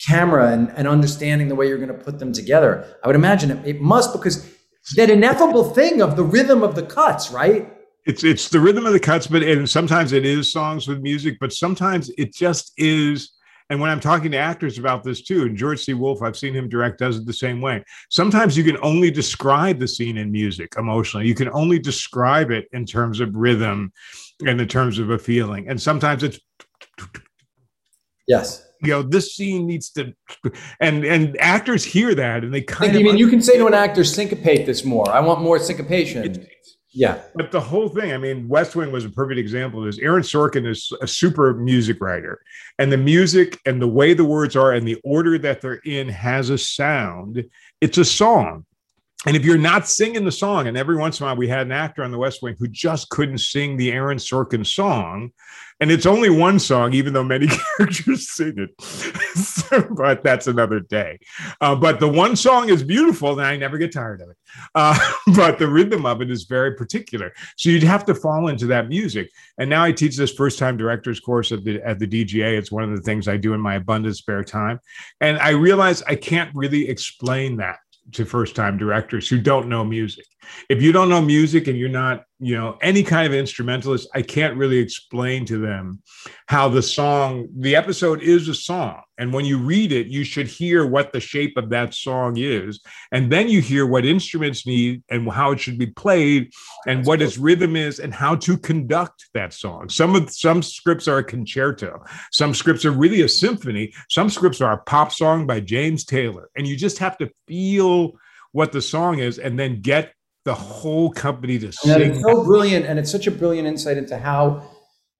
S1: camera and, and understanding the way you're going to put them together? I would imagine it, it must because that ineffable thing of the rhythm of the cuts, right?
S2: It's it's the rhythm of the cuts, but and sometimes it is songs with music, but sometimes it just is and when I'm talking to actors about this too, and George C. Wolfe, I've seen him direct, does it the same way. Sometimes you can only describe the scene in music emotionally. You can only describe it in terms of rhythm and in terms of a feeling. And sometimes it's
S1: yes.
S2: You know, this scene needs to, and and actors hear that, and they kind
S1: I of. I mean, you can say to an actor, "Syncopate this more. I want more syncopation." It, yeah.
S2: But the whole thing, I mean, West Wing was a perfect example of this. Aaron Sorkin is a super music writer, and the music and the way the words are and the order that they're in has a sound. It's a song. And if you're not singing the song, and every once in a while we had an actor on the West Wing who just couldn't sing the Aaron Sorkin song, and it's only one song, even though many characters sing it. but that's another day. Uh, but the one song is beautiful, and I never get tired of it. Uh, but the rhythm of it is very particular. So you'd have to fall into that music. And now I teach this first time director's course at the at the DGA. It's one of the things I do in my abundant spare time. And I realize I can't really explain that to first time directors who don't know music. If you don't know music and you're not, you know, any kind of instrumentalist, I can't really explain to them how the song, the episode is a song. And when you read it, you should hear what the shape of that song is. And then you hear what instruments need and how it should be played and That's what cool. its rhythm is and how to conduct that song. Some of some scripts are a concerto, some scripts are really a symphony, some scripts are a pop song by James Taylor. And you just have to feel what the song is and then get the whole company to.
S1: And it's so brilliant, and it's such a brilliant insight into how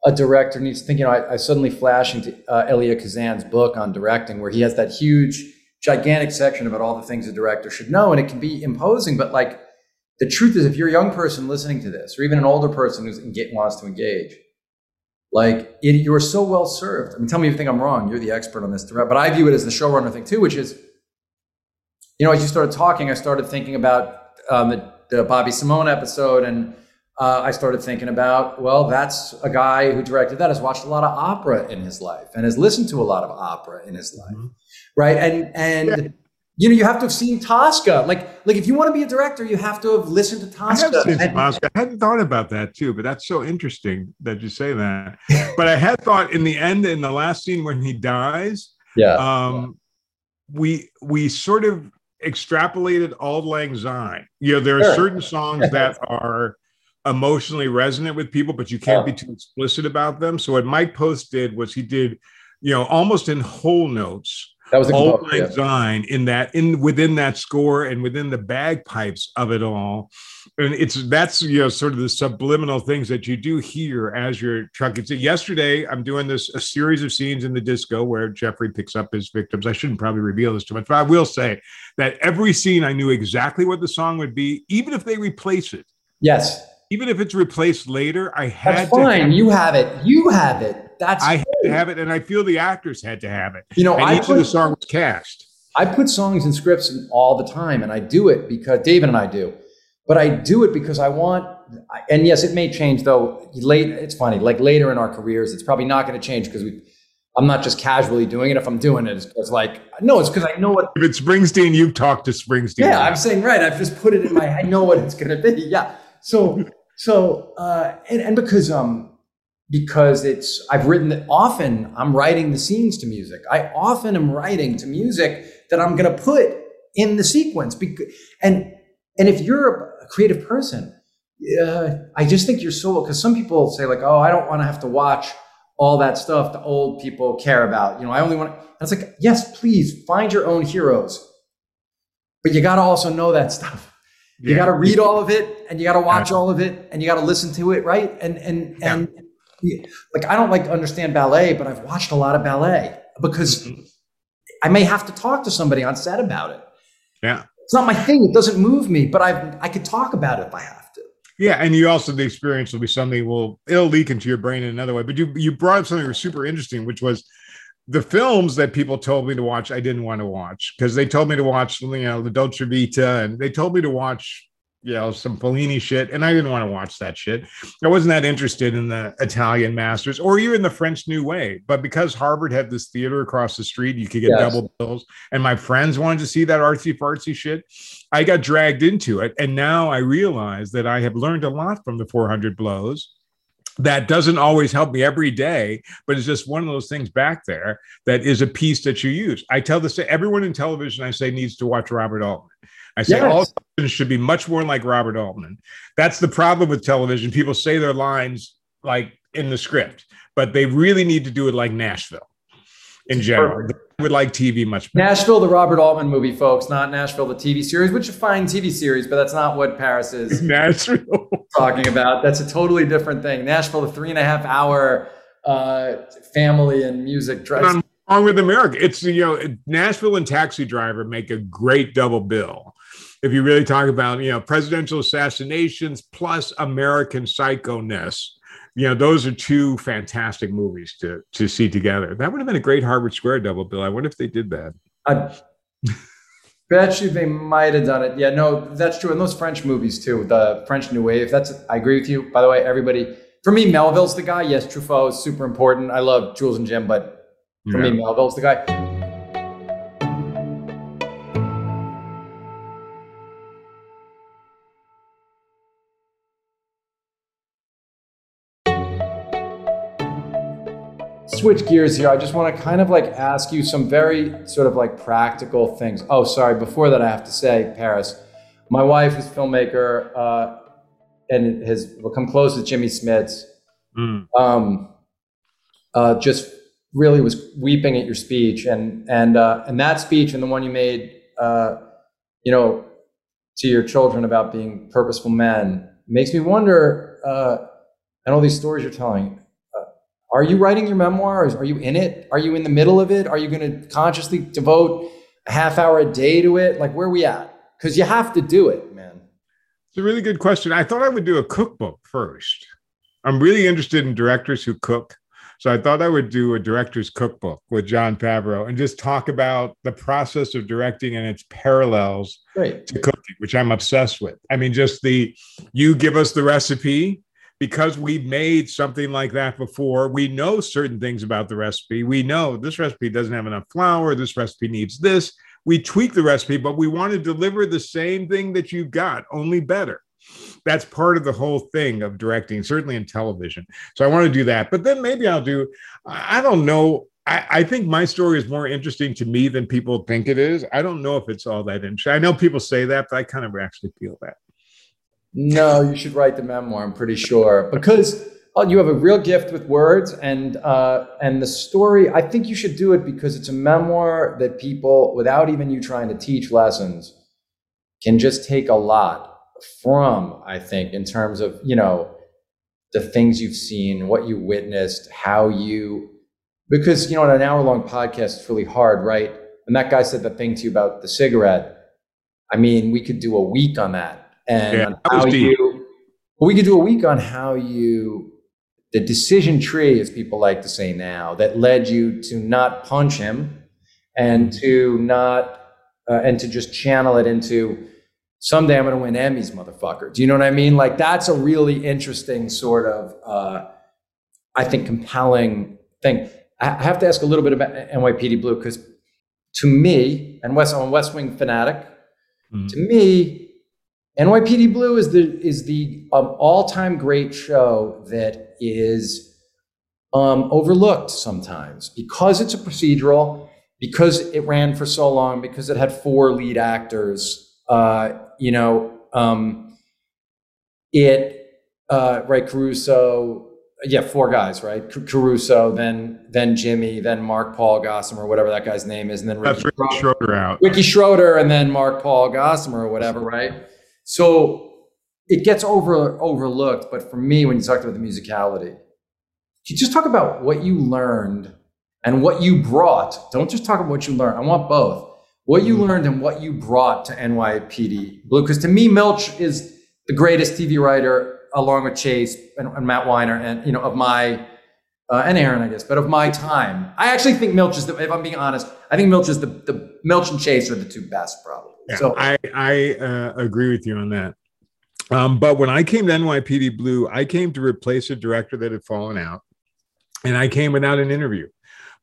S1: a director needs to think. You know, I, I suddenly flash into uh, Elia Kazan's book on directing, where he has that huge, gigantic section about all the things a director should know, and it can be imposing. But like, the truth is, if you're a young person listening to this, or even an older person who wants to engage, like it, you are so well served. I mean, tell me if you think I'm wrong. You're the expert on this, but I view it as the showrunner thing too, which is, you know, as you started talking, I started thinking about um, the the Bobby Simone episode, and uh, I started thinking about, well, that's a guy who directed that has watched a lot of opera in his life and has listened to a lot of opera in his life, mm-hmm. right? And and yeah. you know, you have to have seen Tosca. Like like if you want to be a director, you have to have listened to Tosca.
S2: I have seen and, Tosca. I hadn't thought about that too, but that's so interesting that you say that. but I had thought in the end, in the last scene when he dies,
S1: yeah,
S2: um, yeah. we we sort of extrapolated Auld Lang Syne. You know, there are sure. certain songs that are emotionally resonant with people, but you can't be too explicit about them. So what Mike Post did was he did, you know, almost in whole notes.
S1: That was a
S2: Auld Lang yeah. Syne in that in within that score and within the bagpipes of it all and it's that's you know sort of the subliminal things that you do hear as you're trucking. So yesterday, I'm doing this a series of scenes in the disco where Jeffrey picks up his victims. I shouldn't probably reveal this too much, but I will say that every scene I knew exactly what the song would be, even if they replace it.
S1: Yes.
S2: Even if it's replaced later, I had
S1: That's fine. Have you have it. You have it. That's
S2: I had to have it, and I feel the actors had to have it.
S1: You know,
S2: and
S1: I
S2: each put, of the song was cast.
S1: I put songs in scripts all the time, and I do it because David and I do but I do it because I want and yes, it may change though. Late, it's funny. Like later in our careers, it's probably not going to change because we. I'm not just casually doing it. If I'm doing it, it's, it's like no, it's because I know what.
S2: If it's Springsteen, you've talked to Springsteen.
S1: Yeah, I'm saying right. I've just put it in my. I know what it's going to be. Yeah. So so uh, and and because um because it's I've written that often I'm writing the scenes to music. I often am writing to music that I'm going to put in the sequence. Because, and and if you're a creative person, uh, I just think you're so because some people say like, oh, I don't want to have to watch all that stuff the old people care about. You know, I only want. to, it's like, yes, please find your own heroes, but you got to also know that stuff. You yeah. got to read all of it, and you got to watch all of it, and you got to listen to it, right? And and and yeah. like I don't like to understand ballet, but I've watched a lot of ballet because mm-hmm. I may have to talk to somebody on set about it.
S2: Yeah.
S1: It's not my thing. It doesn't move me, but I I could talk about it if I have to.
S2: Yeah, and you also the experience will be something will it'll leak into your brain in another way. But you you brought up something that was super interesting, which was the films that people told me to watch. I didn't want to watch because they told me to watch you know the Dolce Vita, and they told me to watch you know, some Fellini shit, and I didn't want to watch that shit. I wasn't that interested in the Italian masters or even the French New Wave. But because Harvard had this theater across the street, you could get yes. double bills, and my friends wanted to see that artsy fartsy shit. I got dragged into it, and now I realize that I have learned a lot from the 400 blows. That doesn't always help me every day, but it's just one of those things back there that is a piece that you use. I tell this to everyone in television. I say needs to watch Robert Altman I say yes. all should be much more like Robert Altman. That's the problem with television. People say their lines like in the script, but they really need to do it like Nashville in general. I would like TV much
S1: better. Nashville, the Robert Altman movie, folks, not Nashville, the TV series, which is a fine TV series, but that's not what Paris is
S2: Nashville
S1: talking about. That's a totally different thing. Nashville, the three and a half hour uh, family and music.
S2: What's wrong with America? It's you know Nashville and Taxi Driver make a great double bill if you really talk about you know presidential assassinations plus American psychoness, you know those are two fantastic movies to to see together. That would have been a great Harvard Square double bill. I wonder if they did that.
S1: I bet you they might have done it. Yeah, no, that's true. And those French movies too, the French New Wave. That's I agree with you. By the way, everybody. For me, Melville's the guy. Yes, Truffaut is super important. I love Jules and Jim, but for yeah. me, Melville's the guy. Switch gears here. I just want to kind of like ask you some very sort of like practical things. Oh, sorry. Before that, I have to say, Paris, my wife is filmmaker uh, and has become close with Jimmy Smits. Mm. Um, uh, just really was weeping at your speech, and and uh, and that speech and the one you made, uh, you know, to your children about being purposeful men makes me wonder. Uh, and all these stories you're telling are you writing your memoirs? Are you in it? Are you in the middle of it? Are you going to consciously devote a half hour a day to it? Like, where are we at? Because you have to do it, man.
S2: It's a really good question. I thought I would do a cookbook first. I'm really interested in directors who cook. So I thought I would do a director's cookbook with Jon Favreau and just talk about the process of directing and its parallels
S1: Great.
S2: to cooking, which I'm obsessed with. I mean, just the you give us the recipe because we've made something like that before, we know certain things about the recipe. We know this recipe doesn't have enough flour, this recipe needs this. We tweak the recipe, but we want to deliver the same thing that you've got, only better. That's part of the whole thing of directing, certainly in television. So I want to do that. But then maybe I'll do, I don't know. I, I, think my story is more interesting to me than people think it is. I don't know if it's all that interesting. I know people say that, but I kind of actually feel that.
S1: No, you should write the memoir. I'm pretty sure because oh, you have a real gift with words and uh, and the story. I think you should do it because it's a memoir that people, without even you trying to teach lessons, can just take a lot from. I think in terms of you know the things you've seen, what you witnessed, how you because you know an hour long podcast it's really hard, right? And that guy said the thing to you about the cigarette. I mean, we could do a week on that and yeah, how you. Well, we could do a week on how you the decision tree, as people like to say now, that led you to not punch him and to not uh, and to just channel it into someday I'm going to win Emmys, motherfucker. Do you know what I mean? Like that's a really interesting sort of, uh, I think, compelling thing. I have to ask a little bit about NYPD Blue because to me, and West, I'm a West Wing fanatic. Mm-hmm. To me, NYPD Blue is the is the um, all time great show that is um, overlooked sometimes because it's a procedural, because it ran for so long, because it had four lead actors. Uh, you know, um, it uh, right Caruso, yeah, four guys, right? Caruso, then then Jimmy, then Mark Paul Gossamer, whatever that guy's name is, and then
S2: Ricky, That's Ricky Schroder out.
S1: Ricky Schroder, and then Mark Paul Gossamer, or whatever, right? So it gets over overlooked. But for me, when you talked about the musicality, you just talk about what you learned and what you brought. Don't just talk about what you learned. I want both. What you mm-hmm. learned and what you brought to NYPD Blue. Because to me, Milch is the greatest TV writer, along with Chase and, and Matt Weiner, and you know of my uh, and Aaron, I guess, but of my time. I actually think Milch is the. If I'm being honest, I think Milch is the the Milch and Chase are the two best, probably.
S2: Yeah, so I I uh, agree with you on that. Um, but when I came to NYPD Blue, I came to replace a director that had fallen out, and I came without an interview.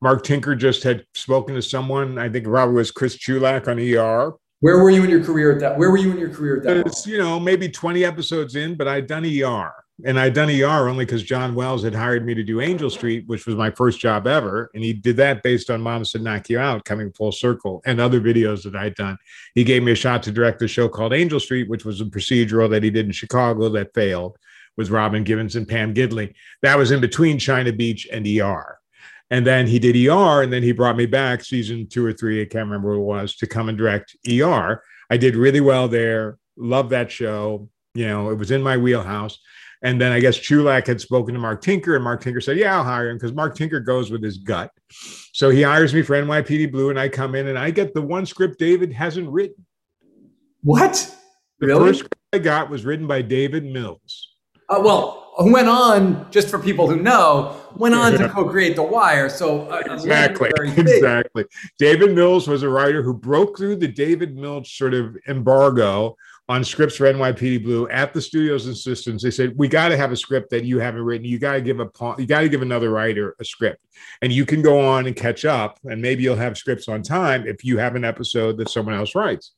S2: Mark Tinker just had spoken to someone. I think probably was Chris Chulack on ER.
S1: Where were you in your career at that? Where were you in your career at that?
S2: You know, maybe 20 episodes in, but I'd done ER and I'd done ER only because John Wells had hired me to do Angel Street, which was my first job ever. And he did that based on Mama Said Knock You Out, coming full circle, and other videos that I'd done. He gave me a shot to direct the show called Angel Street, which was a procedural that he did in Chicago that failed with Robin Givens and Pam Gidley. That was in between China Beach and ER. And then he did ER, and then he brought me back season two or three, I can't remember what it was, to come and direct ER. I did really well there. Loved that show. You know, it was in my wheelhouse. And then I guess Chulack had spoken to Mark Tinker, and Mark Tinker said, Yeah, I'll hire him because Mark Tinker goes with his gut. So he hires me for NYPD Blue, and I come in and I get the one script David hasn't written.
S1: What?
S2: The really? first script I got was written by David Mills.
S1: Uh, well, who went on, just for people who know, went on to co-create The Wire. So uh,
S2: exactly, exactly. David Mills was a writer who broke through the David Mills sort of embargo on scripts for NYPD Blue at the studio's insistence. They said, "We got to have a script that you haven't written. You got to give a you got to give another writer a script, and you can go on and catch up, and maybe you'll have scripts on time if you have an episode that someone else writes."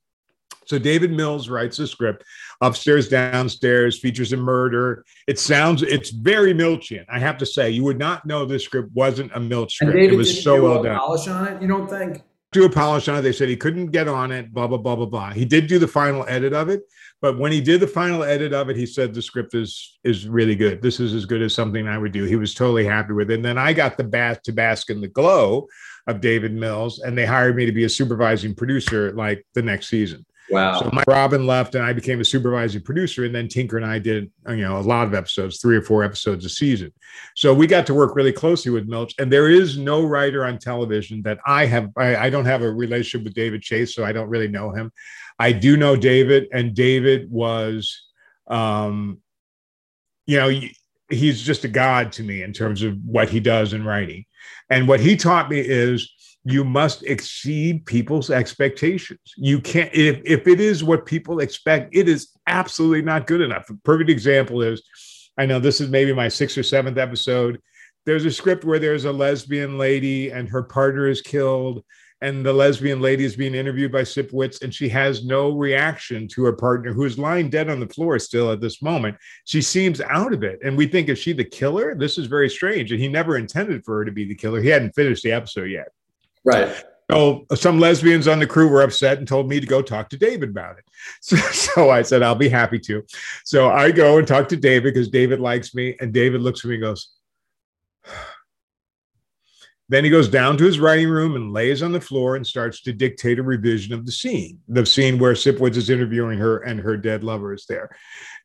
S2: So David Mills writes a script, upstairs, downstairs, features a murder. It sounds, it's very Milchian. I have to say, you would not know this script wasn't a Milch script. it was so well uh, done.
S1: Polish on it, you don't think?
S2: Do a polish on it. They said he couldn't get on it, blah, blah, blah, blah, blah. He did do the final edit of it. But when he did the final edit of it, he said the script is is really good. This is as good as something I would do. He was totally happy with it. And then I got the bath to bask in the glow of David Mills, and they hired me to be a supervising producer like the next season.
S1: Wow.
S2: So my Robin left and I became a supervising producer. And then Tinker and I did, you know, a lot of episodes, three or four episodes a season. So we got to work really closely with Milch. And there is no writer on television that I have, I, I don't have a relationship with David Chase, so I don't really know him. I do know David, and David was, um, you know, he's just a god to me in terms of what he does in writing. And what he taught me is you must exceed people's expectations. You can't, if, if it is what people expect, it is absolutely not good enough. A perfect example is I know this is maybe my sixth or seventh episode. There's a script where there's a lesbian lady and her partner is killed, and the lesbian lady is being interviewed by Sipowicz, and she has no reaction to her partner who is lying dead on the floor still at this moment. She seems out of it. And we think, is she the killer? This is very strange. And he never intended for her to be the killer. He hadn't finished the episode yet.
S1: Right.
S2: So some lesbians on the crew were upset and told me to go talk to David about it. So, so I said, I'll be happy to. So I go and talk to David because David likes me. And David looks at me and goes, then he goes down to his writing room and lays on the floor and starts to dictate a revision of the scene, the scene where Sipowicz is interviewing her and her dead lover is there.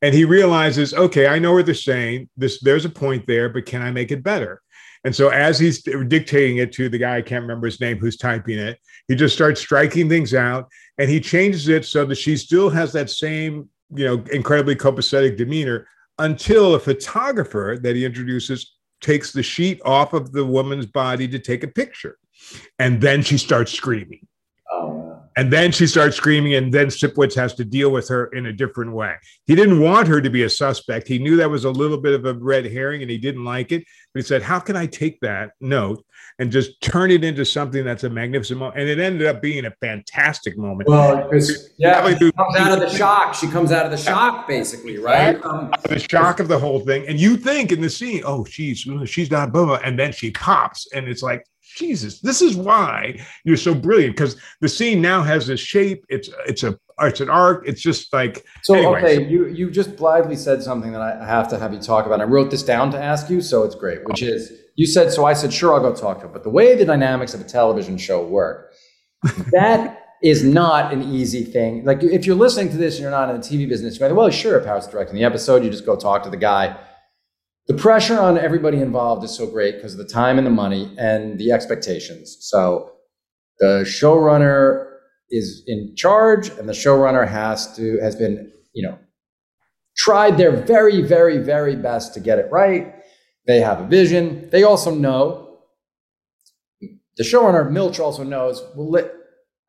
S2: And he realizes, okay, I know what they're saying. This there's a point there, but can I make it better? And so as he's dictating it to the guy, I can't remember his name, who's typing it, he just starts striking things out and he changes it so that she still has that same, you know, incredibly copacetic demeanor until a photographer that he introduces takes the sheet off of the woman's body to take a picture. And then she starts screaming. Oh, And then she starts screaming, and then Sipowicz has to deal with her in a different way. He didn't want her to be a suspect. He knew that was a little bit of a red herring and he didn't like it. But he said, How can I take that note and just turn it into something that's a magnificent moment? And it ended up being a fantastic moment.
S1: Well, yeah, she comes out of the shock. She comes out of the shock, basically, right? Um,
S2: the shock of the whole thing. And you think in the scene, oh, she's she's not blah, blah, and then she pops, and it's like, Jesus, this is why you're so brilliant because the scene now has this shape. It's it's a it's an arc. It's just like
S1: so. Anyways. Okay, you you just blithely said something that I have to have you talk about. I wrote this down to ask you, so it's great. Which is you said so. I said sure, I'll go talk to him. But the way the dynamics of a television show work, that is not an easy thing. Like if you're listening to this and you're not in the TV business, you're like, well, sure, Paris directing the episode. You just go talk to the guy the pressure on everybody involved is so great because of the time and the money and the expectations. So the showrunner is in charge and the showrunner has to has been, you know, tried their very very very best to get it right. They have a vision. They also know the showrunner Milch also knows, well,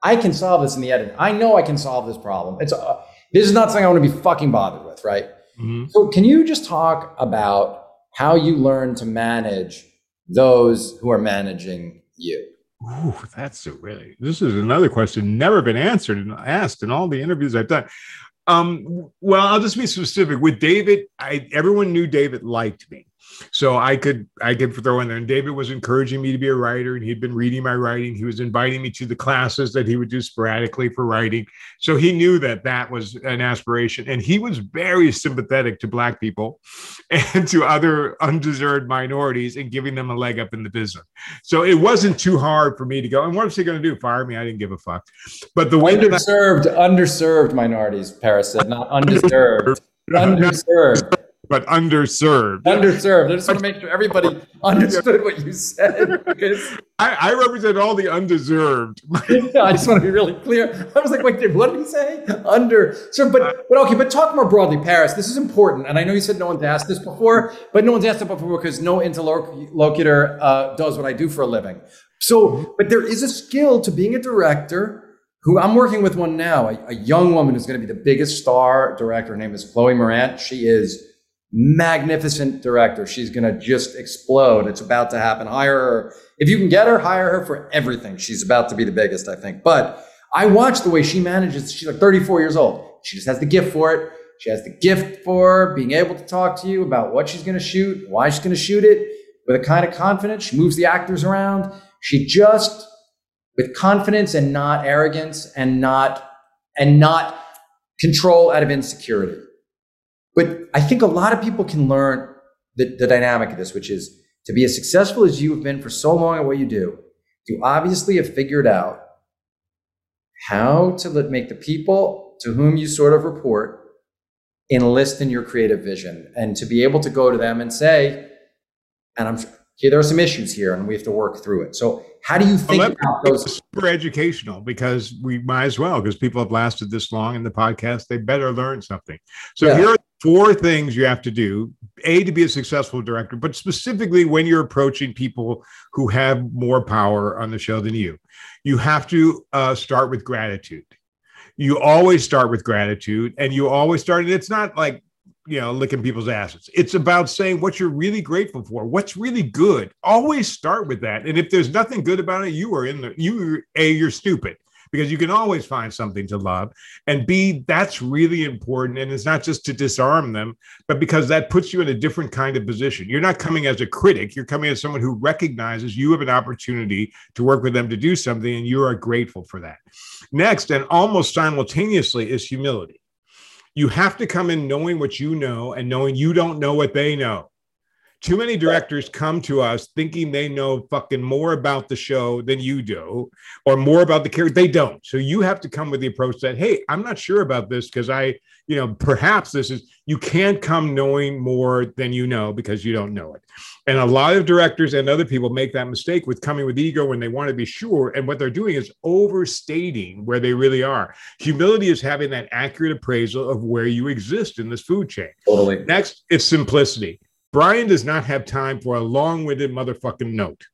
S1: I can solve this in the edit. I know I can solve this problem. It's uh, this is not something I want to be fucking bothered with, right? Mm-hmm. So can you just talk about how you learn to manage those who are managing you.
S2: Ooh, that's a really. This is another question never been answered and asked in all the interviews I've done. Um, well, I'll just be specific. With David, I everyone knew David liked me. So I could I could throw in there. And David was encouraging me to be a writer, and he'd been reading my writing. He was inviting me to the classes that he would do sporadically for writing. So he knew that that was an aspiration, and he was very sympathetic to Black people and to other undeserved minorities and giving them a leg up in the business. So it wasn't too hard for me to go. And what was he going to do? Fire me? I didn't give a fuck. But the way
S1: underserved, I- underserved minorities, Paris said, not undeserved. underserved
S2: but underserved.
S1: Underserved. I just want to make sure everybody understood what you said because
S2: I, I represent all the undeserved.
S1: I just want to be really clear. I was like, wait, what did he say? Underserved. But but okay, but talk more broadly, Paris. This is important, and I know you said no one's asked this before, but no one's asked it before because no interlocutor uh, does what I do for a living. So, but there is a skill to being a director. Who I'm working with one now, a, a young woman who's going to be the biggest star director. Her name is Chloe Morant. She is magnificent director. She's going to just explode. It's about to happen. Hire her. If you can get her, hire her for everything. She's about to be the biggest, I think. But I watch the way she manages. She's like 34 years old. She just has the gift for it. She has the gift for being able to talk to you about what she's going to shoot, why she's going to shoot it with a kind of confidence. She moves the actors around. She just, with confidence and not arrogance and not, and not control out of insecurity but I think a lot of people can learn the, the dynamic of this, which is to be as successful as you have been for so long at what you do, you obviously have figured out how to let, make the people to whom you sort of report enlist in your creative vision and to be able to go to them and say, and I'm here, there are some issues here and we have to work through it. So how do you think well, about those?
S2: Super educational because we might as well, because people have lasted this long in the podcast, they better learn something. So yeah. here are four things you have to do a to be a successful director but specifically when you're approaching people who have more power on the show than you. You have to uh, start with gratitude. You always start with gratitude and you always start and it's not like you know licking people's asses. It's about saying what you're really grateful for what's really good. Always start with that and if there's nothing good about it you are in the you a you're stupid because you can always find something to love. And B, that's really important. And it's not just to disarm them, but because that puts you in a different kind of position. You're not coming as a critic, you're coming as someone who recognizes you have an opportunity to work with them to do something, and you are grateful for that. Next, and almost simultaneously, is humility. You have to come in knowing what you know and knowing you don't know what they know too many directors come to us thinking they know fucking more about the show than you do or more about the character. They don't. So you have to come with the approach that hey i'm not sure about this because i you know perhaps this is you can't come knowing more than you know because you don't know it. And a lot of directors and other people make that mistake with coming with ego when they want to be sure and what they're doing is overstating where they really are. Humility is having that accurate appraisal of where you exist in this food chain.
S1: Totally.
S2: Next it's simplicity Brian does not have time for a long winded motherfucking note.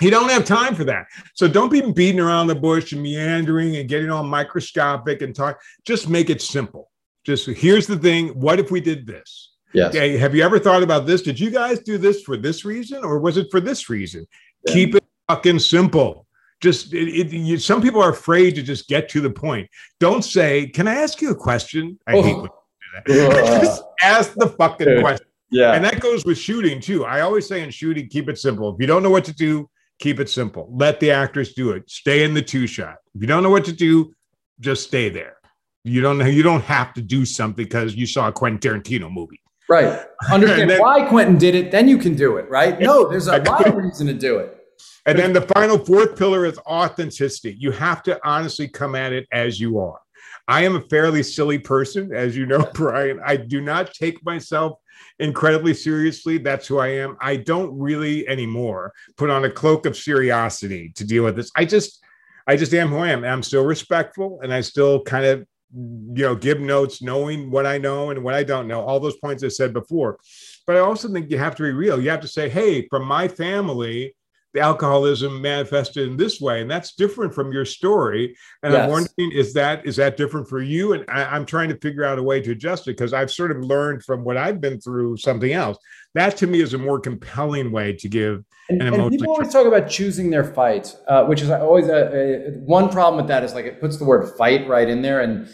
S2: He don't have time for that. So don't be beating around the bush and meandering and getting all microscopic and talk. Just make it simple. Just here's the thing. What if we did this?
S1: Yes.
S2: Okay. Have you ever thought about this? Did you guys do this for this reason or was it for this reason?
S1: Yeah.
S2: Keep it fucking simple. Just it, it, you, some people are afraid to just get to the point. Don't say, "Can I ask you a question?" I oh. hate when you do that. just ask the fucking question.
S1: Yeah.
S2: And that goes with shooting too. I always say in shooting, keep it simple. If you don't know what to do, keep it simple. Let the actors do it. Stay in the two shot. If you don't know what to do, just stay there. You don't know. You don't have to do something because you saw a Quentin Tarantino movie.
S1: Right. Understand
S2: then-
S1: why Quentin did it, then you can do it, right? No, there's a lot of reason to do it.
S2: And then the final fourth pillar is authenticity. You have to honestly come at it as you are. I am a fairly silly person, as you know, Brian. I do not take myself incredibly seriously. That's who I am. I don't really anymore put on a cloak of seriosity to deal with this. I just, I just am who I am. I'm still respectful, and I still kind of, you know, give notes, knowing what I know and what I don't know. All those points I said before. But I also think you have to be real. You have to say, hey, from my family, the alcoholism manifested in this way, and that's different from your story. And I'm wondering, is that is that different for you? And I, I'm trying to figure out a way to adjust it because I've sort of learned from what I've been through something else. That to me is a more compelling way to give.
S1: And,
S2: And
S1: and people always talk about choosing their fights, uh, which is always a, a, one problem with that is like it puts the word fight right in there. And,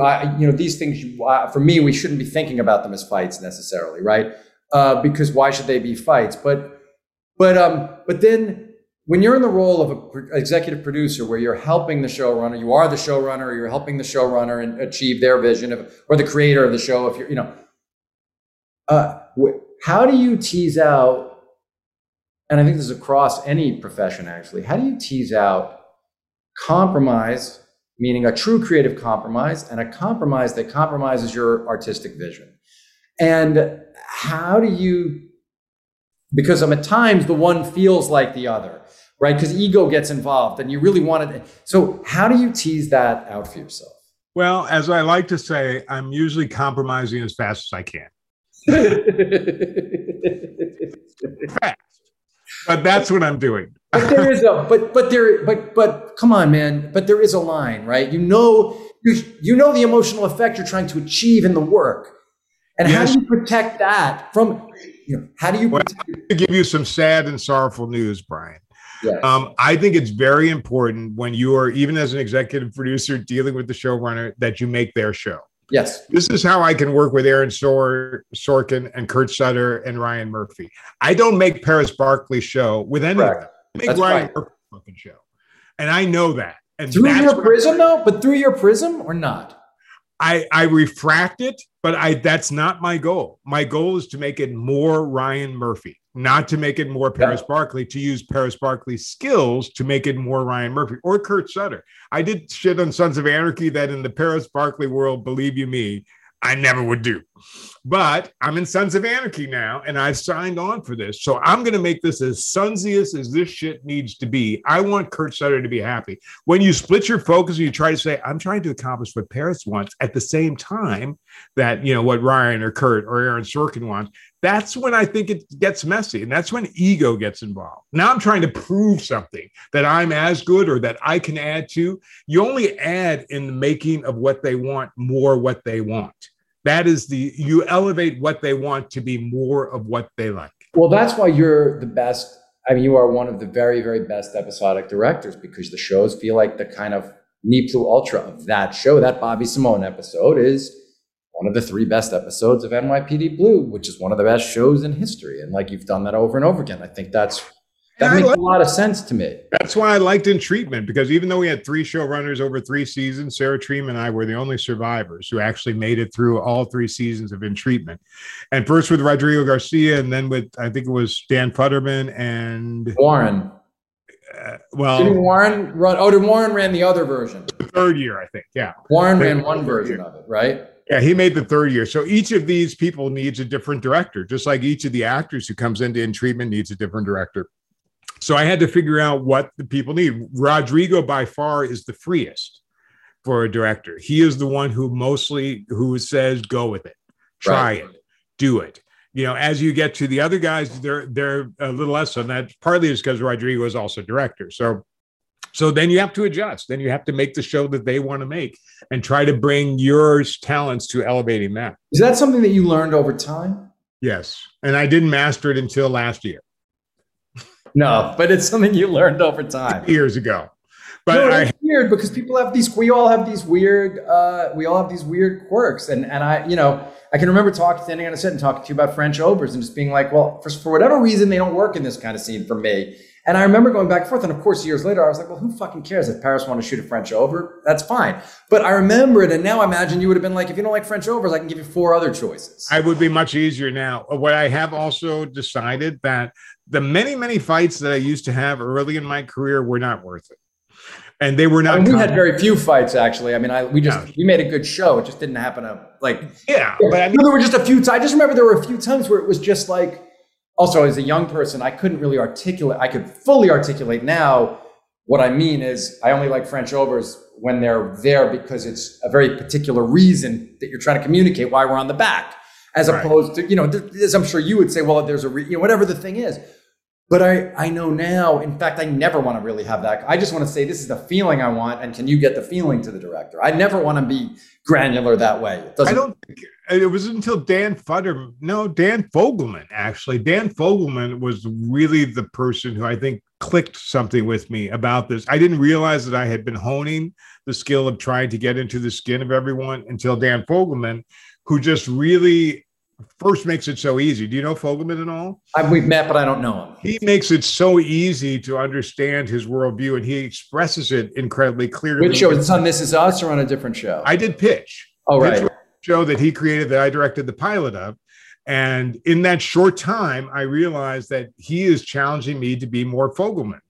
S1: uh, you know, these things, uh, for me, we shouldn't be thinking about them as fights necessarily, right? Uh, because why should they be fights? But, but, um, but then when you're in the role of an executive producer where you're helping the showrunner, you are the showrunner, you're helping the showrunner and achieve their vision of, or the creator of the show, if you're, you know, uh, how do you tease out and I think this is across any profession actually. How do you tease out compromise, meaning a true creative compromise, and a compromise that compromises your artistic vision? And how do you, because um, at times the one feels like the other, right? Because ego gets involved and you really want it. So, how do you tease that out for yourself?
S2: Well, as I like to say, I'm usually compromising as fast as I can. Fast. But that's what I'm doing.
S1: but there is a but but there but but come on man but there is a line right you know you, you know the emotional effect you're trying to achieve in the work and
S2: Yes.
S1: how do you protect that from you know how do you
S2: Well, to give you some sad and sorrowful news, Brian.
S1: yes.
S2: Um, I think it's very important when you are, even as an executive producer dealing with the showrunner, that you make their show.
S1: yes
S2: This is how I can work with Aaron Sor- Sorkin and Kurt Sutter and Ryan Murphy. I don't make Paris Barclay's show with any of
S1: Correct.
S2: them. I make
S1: That's
S2: Ryan
S1: right.
S2: Murphy's fucking show. And I know that. And
S1: through your prism though but through your prism or not
S2: I, I refract it, but I that's not my goal. My goal is to make it more Ryan Murphy, not to make it more Paris Barclay, to use Paris Barclay's skills to make it more Ryan Murphy or Kurt Sutter. I did shit on Sons of Anarchy that in the Paris Barclay world, believe you me, I never would do. But I'm in Sons of Anarchy now, and I've signed on for this. So I'm going to make this as sunsiest as this shit needs to be. I want Kurt Sutter to be happy. When you split your focus and you try to say, I'm trying to accomplish what Paris wants at the same time that, you know, what Ryan or Kurt or Aaron Sorkin wants, that's when I think it gets messy. And that's when ego gets involved. Now I'm trying to prove something that I'm as good or that I can add to. You only add in the making of what they want more what they want. That is the, you elevate what they want to be more of what they like.
S1: well that's why you're the best i mean you are one of the very very best episodic directors because the shows feel like the kind of ne plus ultra of that show that bobby simone episode is one of the three best episodes of NYPD Blue, which is one of the best shows in history. And like you've done that over and over again. I think that's that makes a lot of sense to me.
S2: That's why I liked In Treatment because even though we had three showrunners over three seasons, Sarah Treem and I were the only survivors who actually made it through all three seasons of In Treatment. And first with Rodrigo Garcia, and then with I think it was Dan Futterman and
S1: Warren.
S2: uh,
S1: Didn't
S2: well,
S1: Warren run? Oh, did Warren ran the other version?
S2: the third year I think. Yeah,
S1: Warren ran one version of it, right?
S2: yeah, he made the third year. So each of these people needs a different director, just like each of the actors who comes into In Treatment needs a different director. So I had to figure out what the people need. Rodrigo by far is the freest for a director. He is the one who mostly who says go with it, try
S1: Right.
S2: it, do it. you know, as you get to the other guys, they're they're a little less on that. Partly is because Rodrigo is also director. So so then you have to adjust. Then you have to make the show that they want to make and try to bring your talents to elevating that.
S1: Is that something that you learned over time?
S2: Yes. And I didn't master it until last year.
S1: No, but it's something you learned over time.
S2: Years ago. But
S1: no,
S2: I,
S1: it's weird because people have these. We all have these weird. Uh, we all have these weird quirks, and and I, you know, I can remember talking, standing on a set and talking to you about French overs, and just being like, well, for for whatever reason, they don't work in this kind of scene for me. And I remember going back and forth. And of course, years later, I was like, well, who fucking cares if Paris want to shoot a French over? That's fine. But I remember it. And now I imagine you would have been like, if you don't like French overs, I can give you four other choices.
S2: I would be much easier now. What I have also decided that the many, many fights that I used to have early in my career were not worth it. And they were not.
S1: I mean, we had very few fights, actually. I mean, I we just we made a good show. It just didn't happen to like.
S2: Yeah, but I
S1: mean, there were just a few. times. I just remember there were a few times where it was just like also as a young person, I couldn't really articulate, I could fully articulate now. What I mean is, I only like French overs when they're there because it's a very particular reason that you're trying to communicate why we're on the back, as right. opposed to, you know, as I'm sure you would say, well, there's a, re- you know, whatever the thing is. But I, I know now, in fact, I never want to really have that. I just want to say, this is the feeling I want. And can you get the feeling to the director? I never want to be granular that way.
S2: It doesn't, I don't it was until Dan Futter, no, Dan Fogelman, actually. Dan Fogelman was really the person who I think clicked something with me about this. I didn't realize that I had been honing the skill of trying to get into the skin of everyone until Dan Fogelman, who just really first makes it so easy. Do you know Fogelman at all?
S1: I, we've met, but I don't know him.
S2: He makes it so easy to understand his worldview, and he expresses it incredibly clearly.
S1: Which show? It's on This Is Us or on a different show?
S2: I did Pitch.
S1: Oh, right.
S2: Pitch show that he created that I directed the pilot of. And in that short time, I realized that he is challenging me to be more Fogelman.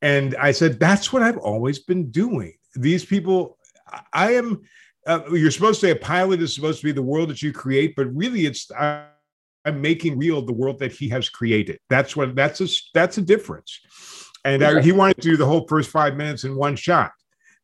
S2: And I said, that's what I've always been doing. These people, I am, uh, you're supposed to say a pilot is supposed to be the world that you create, but really it's, I, I'm making real the world that he has created. That's what, that's a, that's a difference. And I, he wanted to do the whole first five minutes in one shot.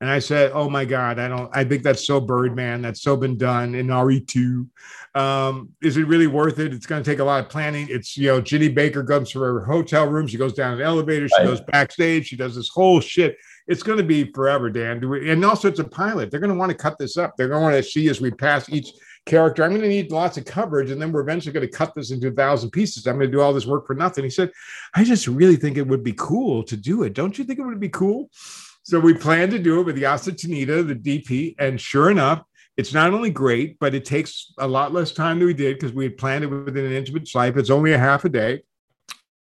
S2: And I said, "Oh my God, I don't. I think that's so Birdman. That's so been done in RE2. Um, is it really worth it? It's going to take a lot of planning. It's you know, Ginny Baker comes from her hotel room. She goes down an elevator. She right. goes backstage. She does this whole shit. It's going to be forever, Dan. And also, it's a pilot. They're going to want to cut this up. They're going to want to see as we pass each character. I'm going to need lots of coverage, and then we're eventually going to cut this into a thousand pieces. I'm going to do all this work for nothing." He said, "I just really think it would be cool to do it. Don't you think it would be cool?" So we planned to do it with Yasu Tanida, the DP, and sure enough, it's not only great, but it takes a lot less time than we did because we had planned it within an inch of its life. It's only a half a day.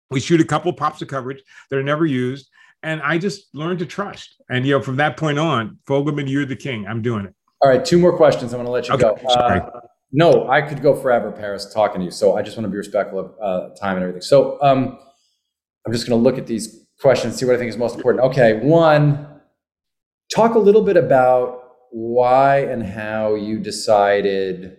S2: We shoot a couple pops of coverage that are never used, and I just learned to trust. And you know, from that point on, Fogelman, you're the king. I'm doing it.
S1: All right, two more questions. I'm going to let you okay, go. Uh, no, I could go forever, Paris, talking to you. So I just want to be respectful of uh, time and everything. So um, I'm just going to look at these questions, see what I think is most important. Okay, one Talk a little bit about why and how you decided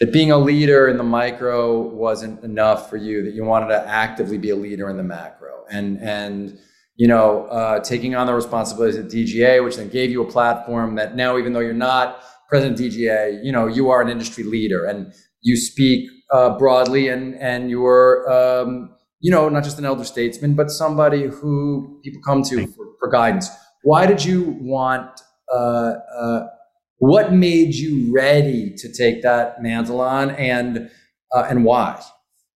S1: that being a leader in the micro wasn't enough for you, that you wanted to actively be a leader in the macro. And, and you know, uh, taking on the responsibilities at DGA, which then gave you a platform that now, even though you're not president of DGA, you know, you are an industry leader and you speak uh, broadly and, and you're, um, you know, not just an elder statesman, but somebody who people come to for, for guidance. Why did you want? Uh, uh, what made you ready to take that mantle on, and uh, and why?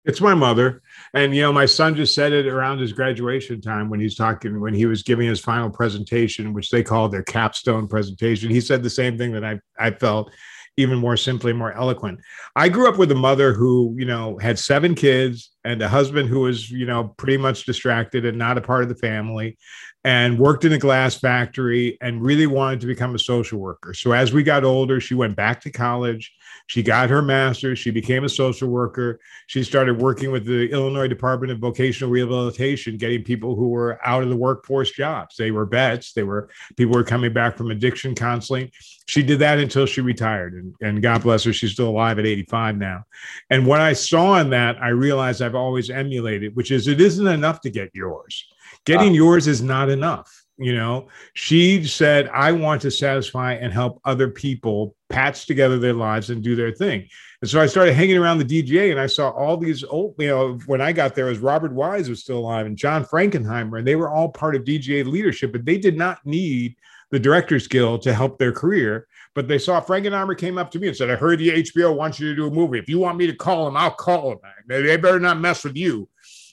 S2: It's my mother. And you know, my son just said it around his graduation time when he's talking when he was giving his final presentation, which they call their capstone presentation. He said the same thing that I I felt, even more simply, more eloquent. I grew up with a mother who, you know, had seven kids and a husband who was, you know, pretty much distracted and not a part of the family and worked in a glass factory and really wanted to become a social worker. So as we got older, she went back to college. She got her master's. She became a social worker. She started working with the Illinois Department of Vocational Rehabilitation, getting people who were out of the workforce jobs. They were vets. They were people were coming back from addiction counseling. She did that until she retired. And, and God bless her, she's still alive at 85 now. And what I saw in that, I realized I've always emulated, which is it isn't enough to get yours Getting uh, yours is not enough. You know, she said, I want to satisfy and help other people patch together their lives and do their thing. And so I started hanging around the DGA and I saw all these old, you know, when I got there, as Robert Wise was still alive and John Frankenheimer, and they were all part of DGA leadership, but they did not need the director's guild to help their career. But they saw Frankenheimer came up to me and said, I heard the HBO wants you to do a movie. If you want me to call them, I'll call them. They better not mess with you.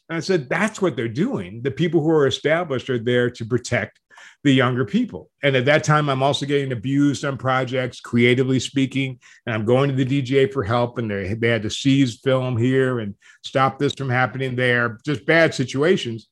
S2: And I said, that's what they're doing. The people who are established are there to protect the younger people. And at that time, I'm also getting abused on projects, creatively speaking. And I'm going to the DGA for help. And they, they had to seize film here and stop this from happening there, just bad situations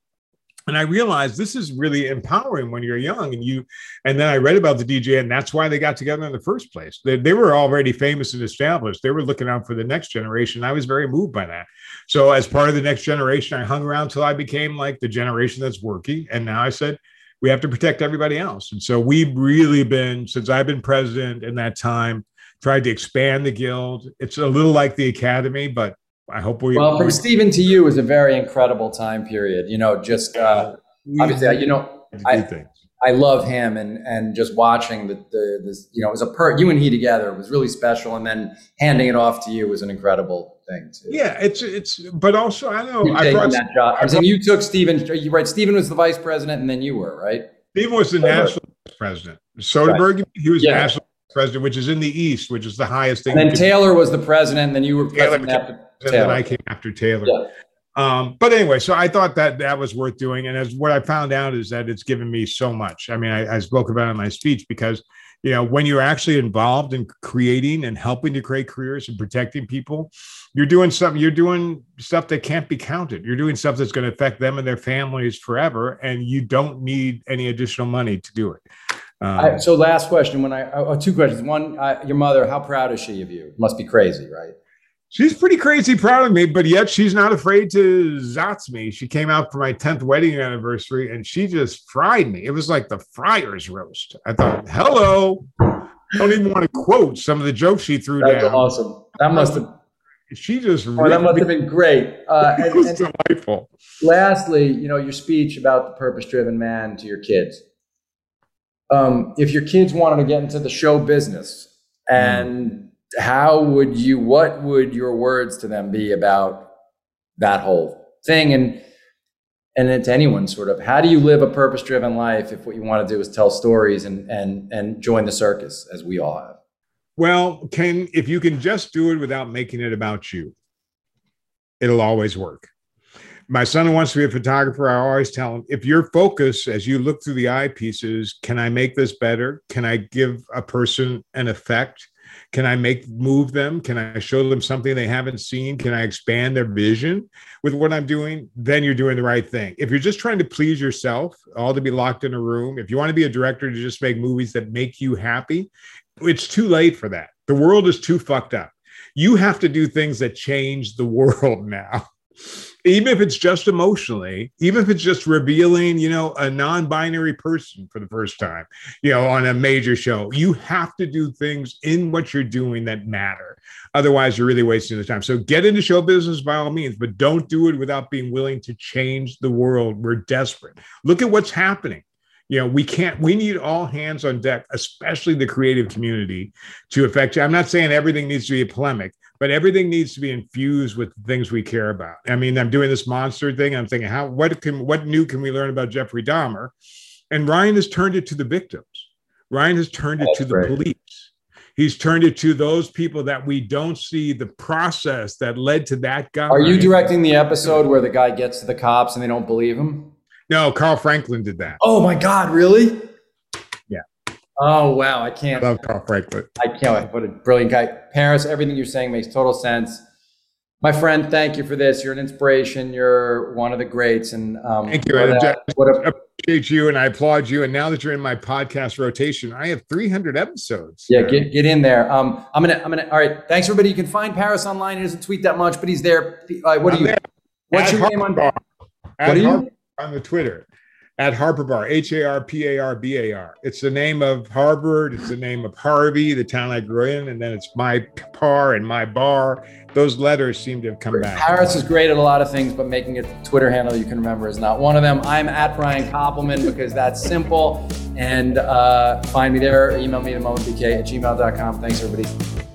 S2: and i realized this is really empowering when you're young and you and then i read about the dj and that's why they got together in the first place. They, they were already famous and established. They were looking out for the next generation. I was very moved by that. So as part of the next generation i hung around till i became like the generation that's working. And now i said we have to protect everybody else. And so we've really been since i've been president in that time tried to expand the guild. It's a little like the academy but I hope we.
S1: Well, from Steven to you was a very incredible time period. You know, just uh, obviously, you know, I, I love him and and just watching the the this, you know, it was a per you and he together was really special, and then handing it off to you was an incredible thing too.
S2: Yeah, it's it's, but also I know
S1: I brought that job. I, saying you took Steven. You right? Steven was the vice president, and then you were right.
S2: Steven was the national president. Soderbergh, right. he was yeah. national president, which is in the East, which is the highest thing.
S1: And then Taylor was the president, and then you were president Taylor,
S2: and then I came after Taylor. Yeah. Um, but anyway, so I thought that that was worth doing. And as what I found out is that it's given me so much. I mean, I, I spoke about it in my speech because, you know, when you're actually involved in creating and helping to create careers and protecting people, you're doing something, you're doing stuff that can't be counted. You're doing stuff that's going to affect them and their families forever. And you don't need any additional money to do it.
S1: Um, I, so last question, when I, oh, two questions. One, uh, your mother, how proud is she of you? Must be crazy, right?
S2: She's pretty crazy proud of me, but yet she's not afraid to zots me. She came out for my 10th wedding anniversary and she just fried me. It was like the friar's roast. I thought, hello. I don't even want to quote some of the jokes she threw
S1: That's
S2: down.
S1: awesome. That must have
S2: she just
S1: oh, that must have been great. Uh,
S2: it was and, delightful.
S1: Lastly, you know, your speech about the purpose-driven man to your kids. Um, if your kids wanted to get into the show business and mm how would you what would your words to them be about that whole thing? And and it's anyone sort of how do you live a purpose driven life if what you want to do is tell stories and and and join the circus as we all have?
S2: Well can if you can just do it without making it about you it'll always work. My son wants to be a photographer i always tell him if your focus as you look through the eyepieces can i make this better? Can i give a person an effect can I make move them? Can I show them something they haven't seen? Can I expand their vision with what I'm doing? Then you're doing the right thing. If you're just trying to please yourself, all to be locked in a room, if you want to be a director to just make movies that make you happy, it's too late for that. The world is too fucked up. You have to do things that change the world now even if it's just emotionally, even if it's just revealing, you know, a non-binary person for the first time, you know, on a major show, you have to do things in what you're doing that matter. Otherwise, you're really wasting the time. So get into show business by all means, but don't do it without being willing to change the world. We're desperate. Look at what's happening you know we can't we need all hands on deck especially the creative community to affect you i'm not saying everything needs to be a polemic but everything needs to be infused with things we care about. I mean, I'm doing this monster thing. I'm thinking, how what can what new can we learn about Jeffrey Dahmer? And Ryan has turned it to the victims. Ryan has turned it That's to the police. He's turned it to those people that we don't see the process that led to that guy.
S1: Are you directing the episode where the guy gets to the cops and they don't believe him?
S2: No, Carl Franklin did that.
S1: Oh my God, really? Oh wow, I can't.
S2: I love Carl Franklin.
S1: I can't. What a brilliant guy, Paris. Everything you're saying makes total sense. My friend, thank you for this. You're an inspiration. You're one of the greats. And um,
S2: thank you. What a, what a, appreciate you, and I applaud you. And now that you're in my podcast rotation, I have 300 episodes.
S1: Yeah, get get in there. Um, I'm gonna I'm gonna. All right, thanks everybody. You can find Paris online. He doesn't tweet that much, but he's there. Uh, what do you? There. What's At your name on?
S2: What are you on the Twitter? At Harper Bar, H A R P A R B A R. It's the name of Harvard. It's the name of Harvey, the town I grew in, and then it's my par and my bar. Those letters seem to have come back.
S1: Harris is great at a lot of things, but making the Twitter handle you can remember is not one of them. I'm at Brian Koppelman because that's simple. And uh, find me there. Email me at momentbk at gmail.com. Thanks, everybody.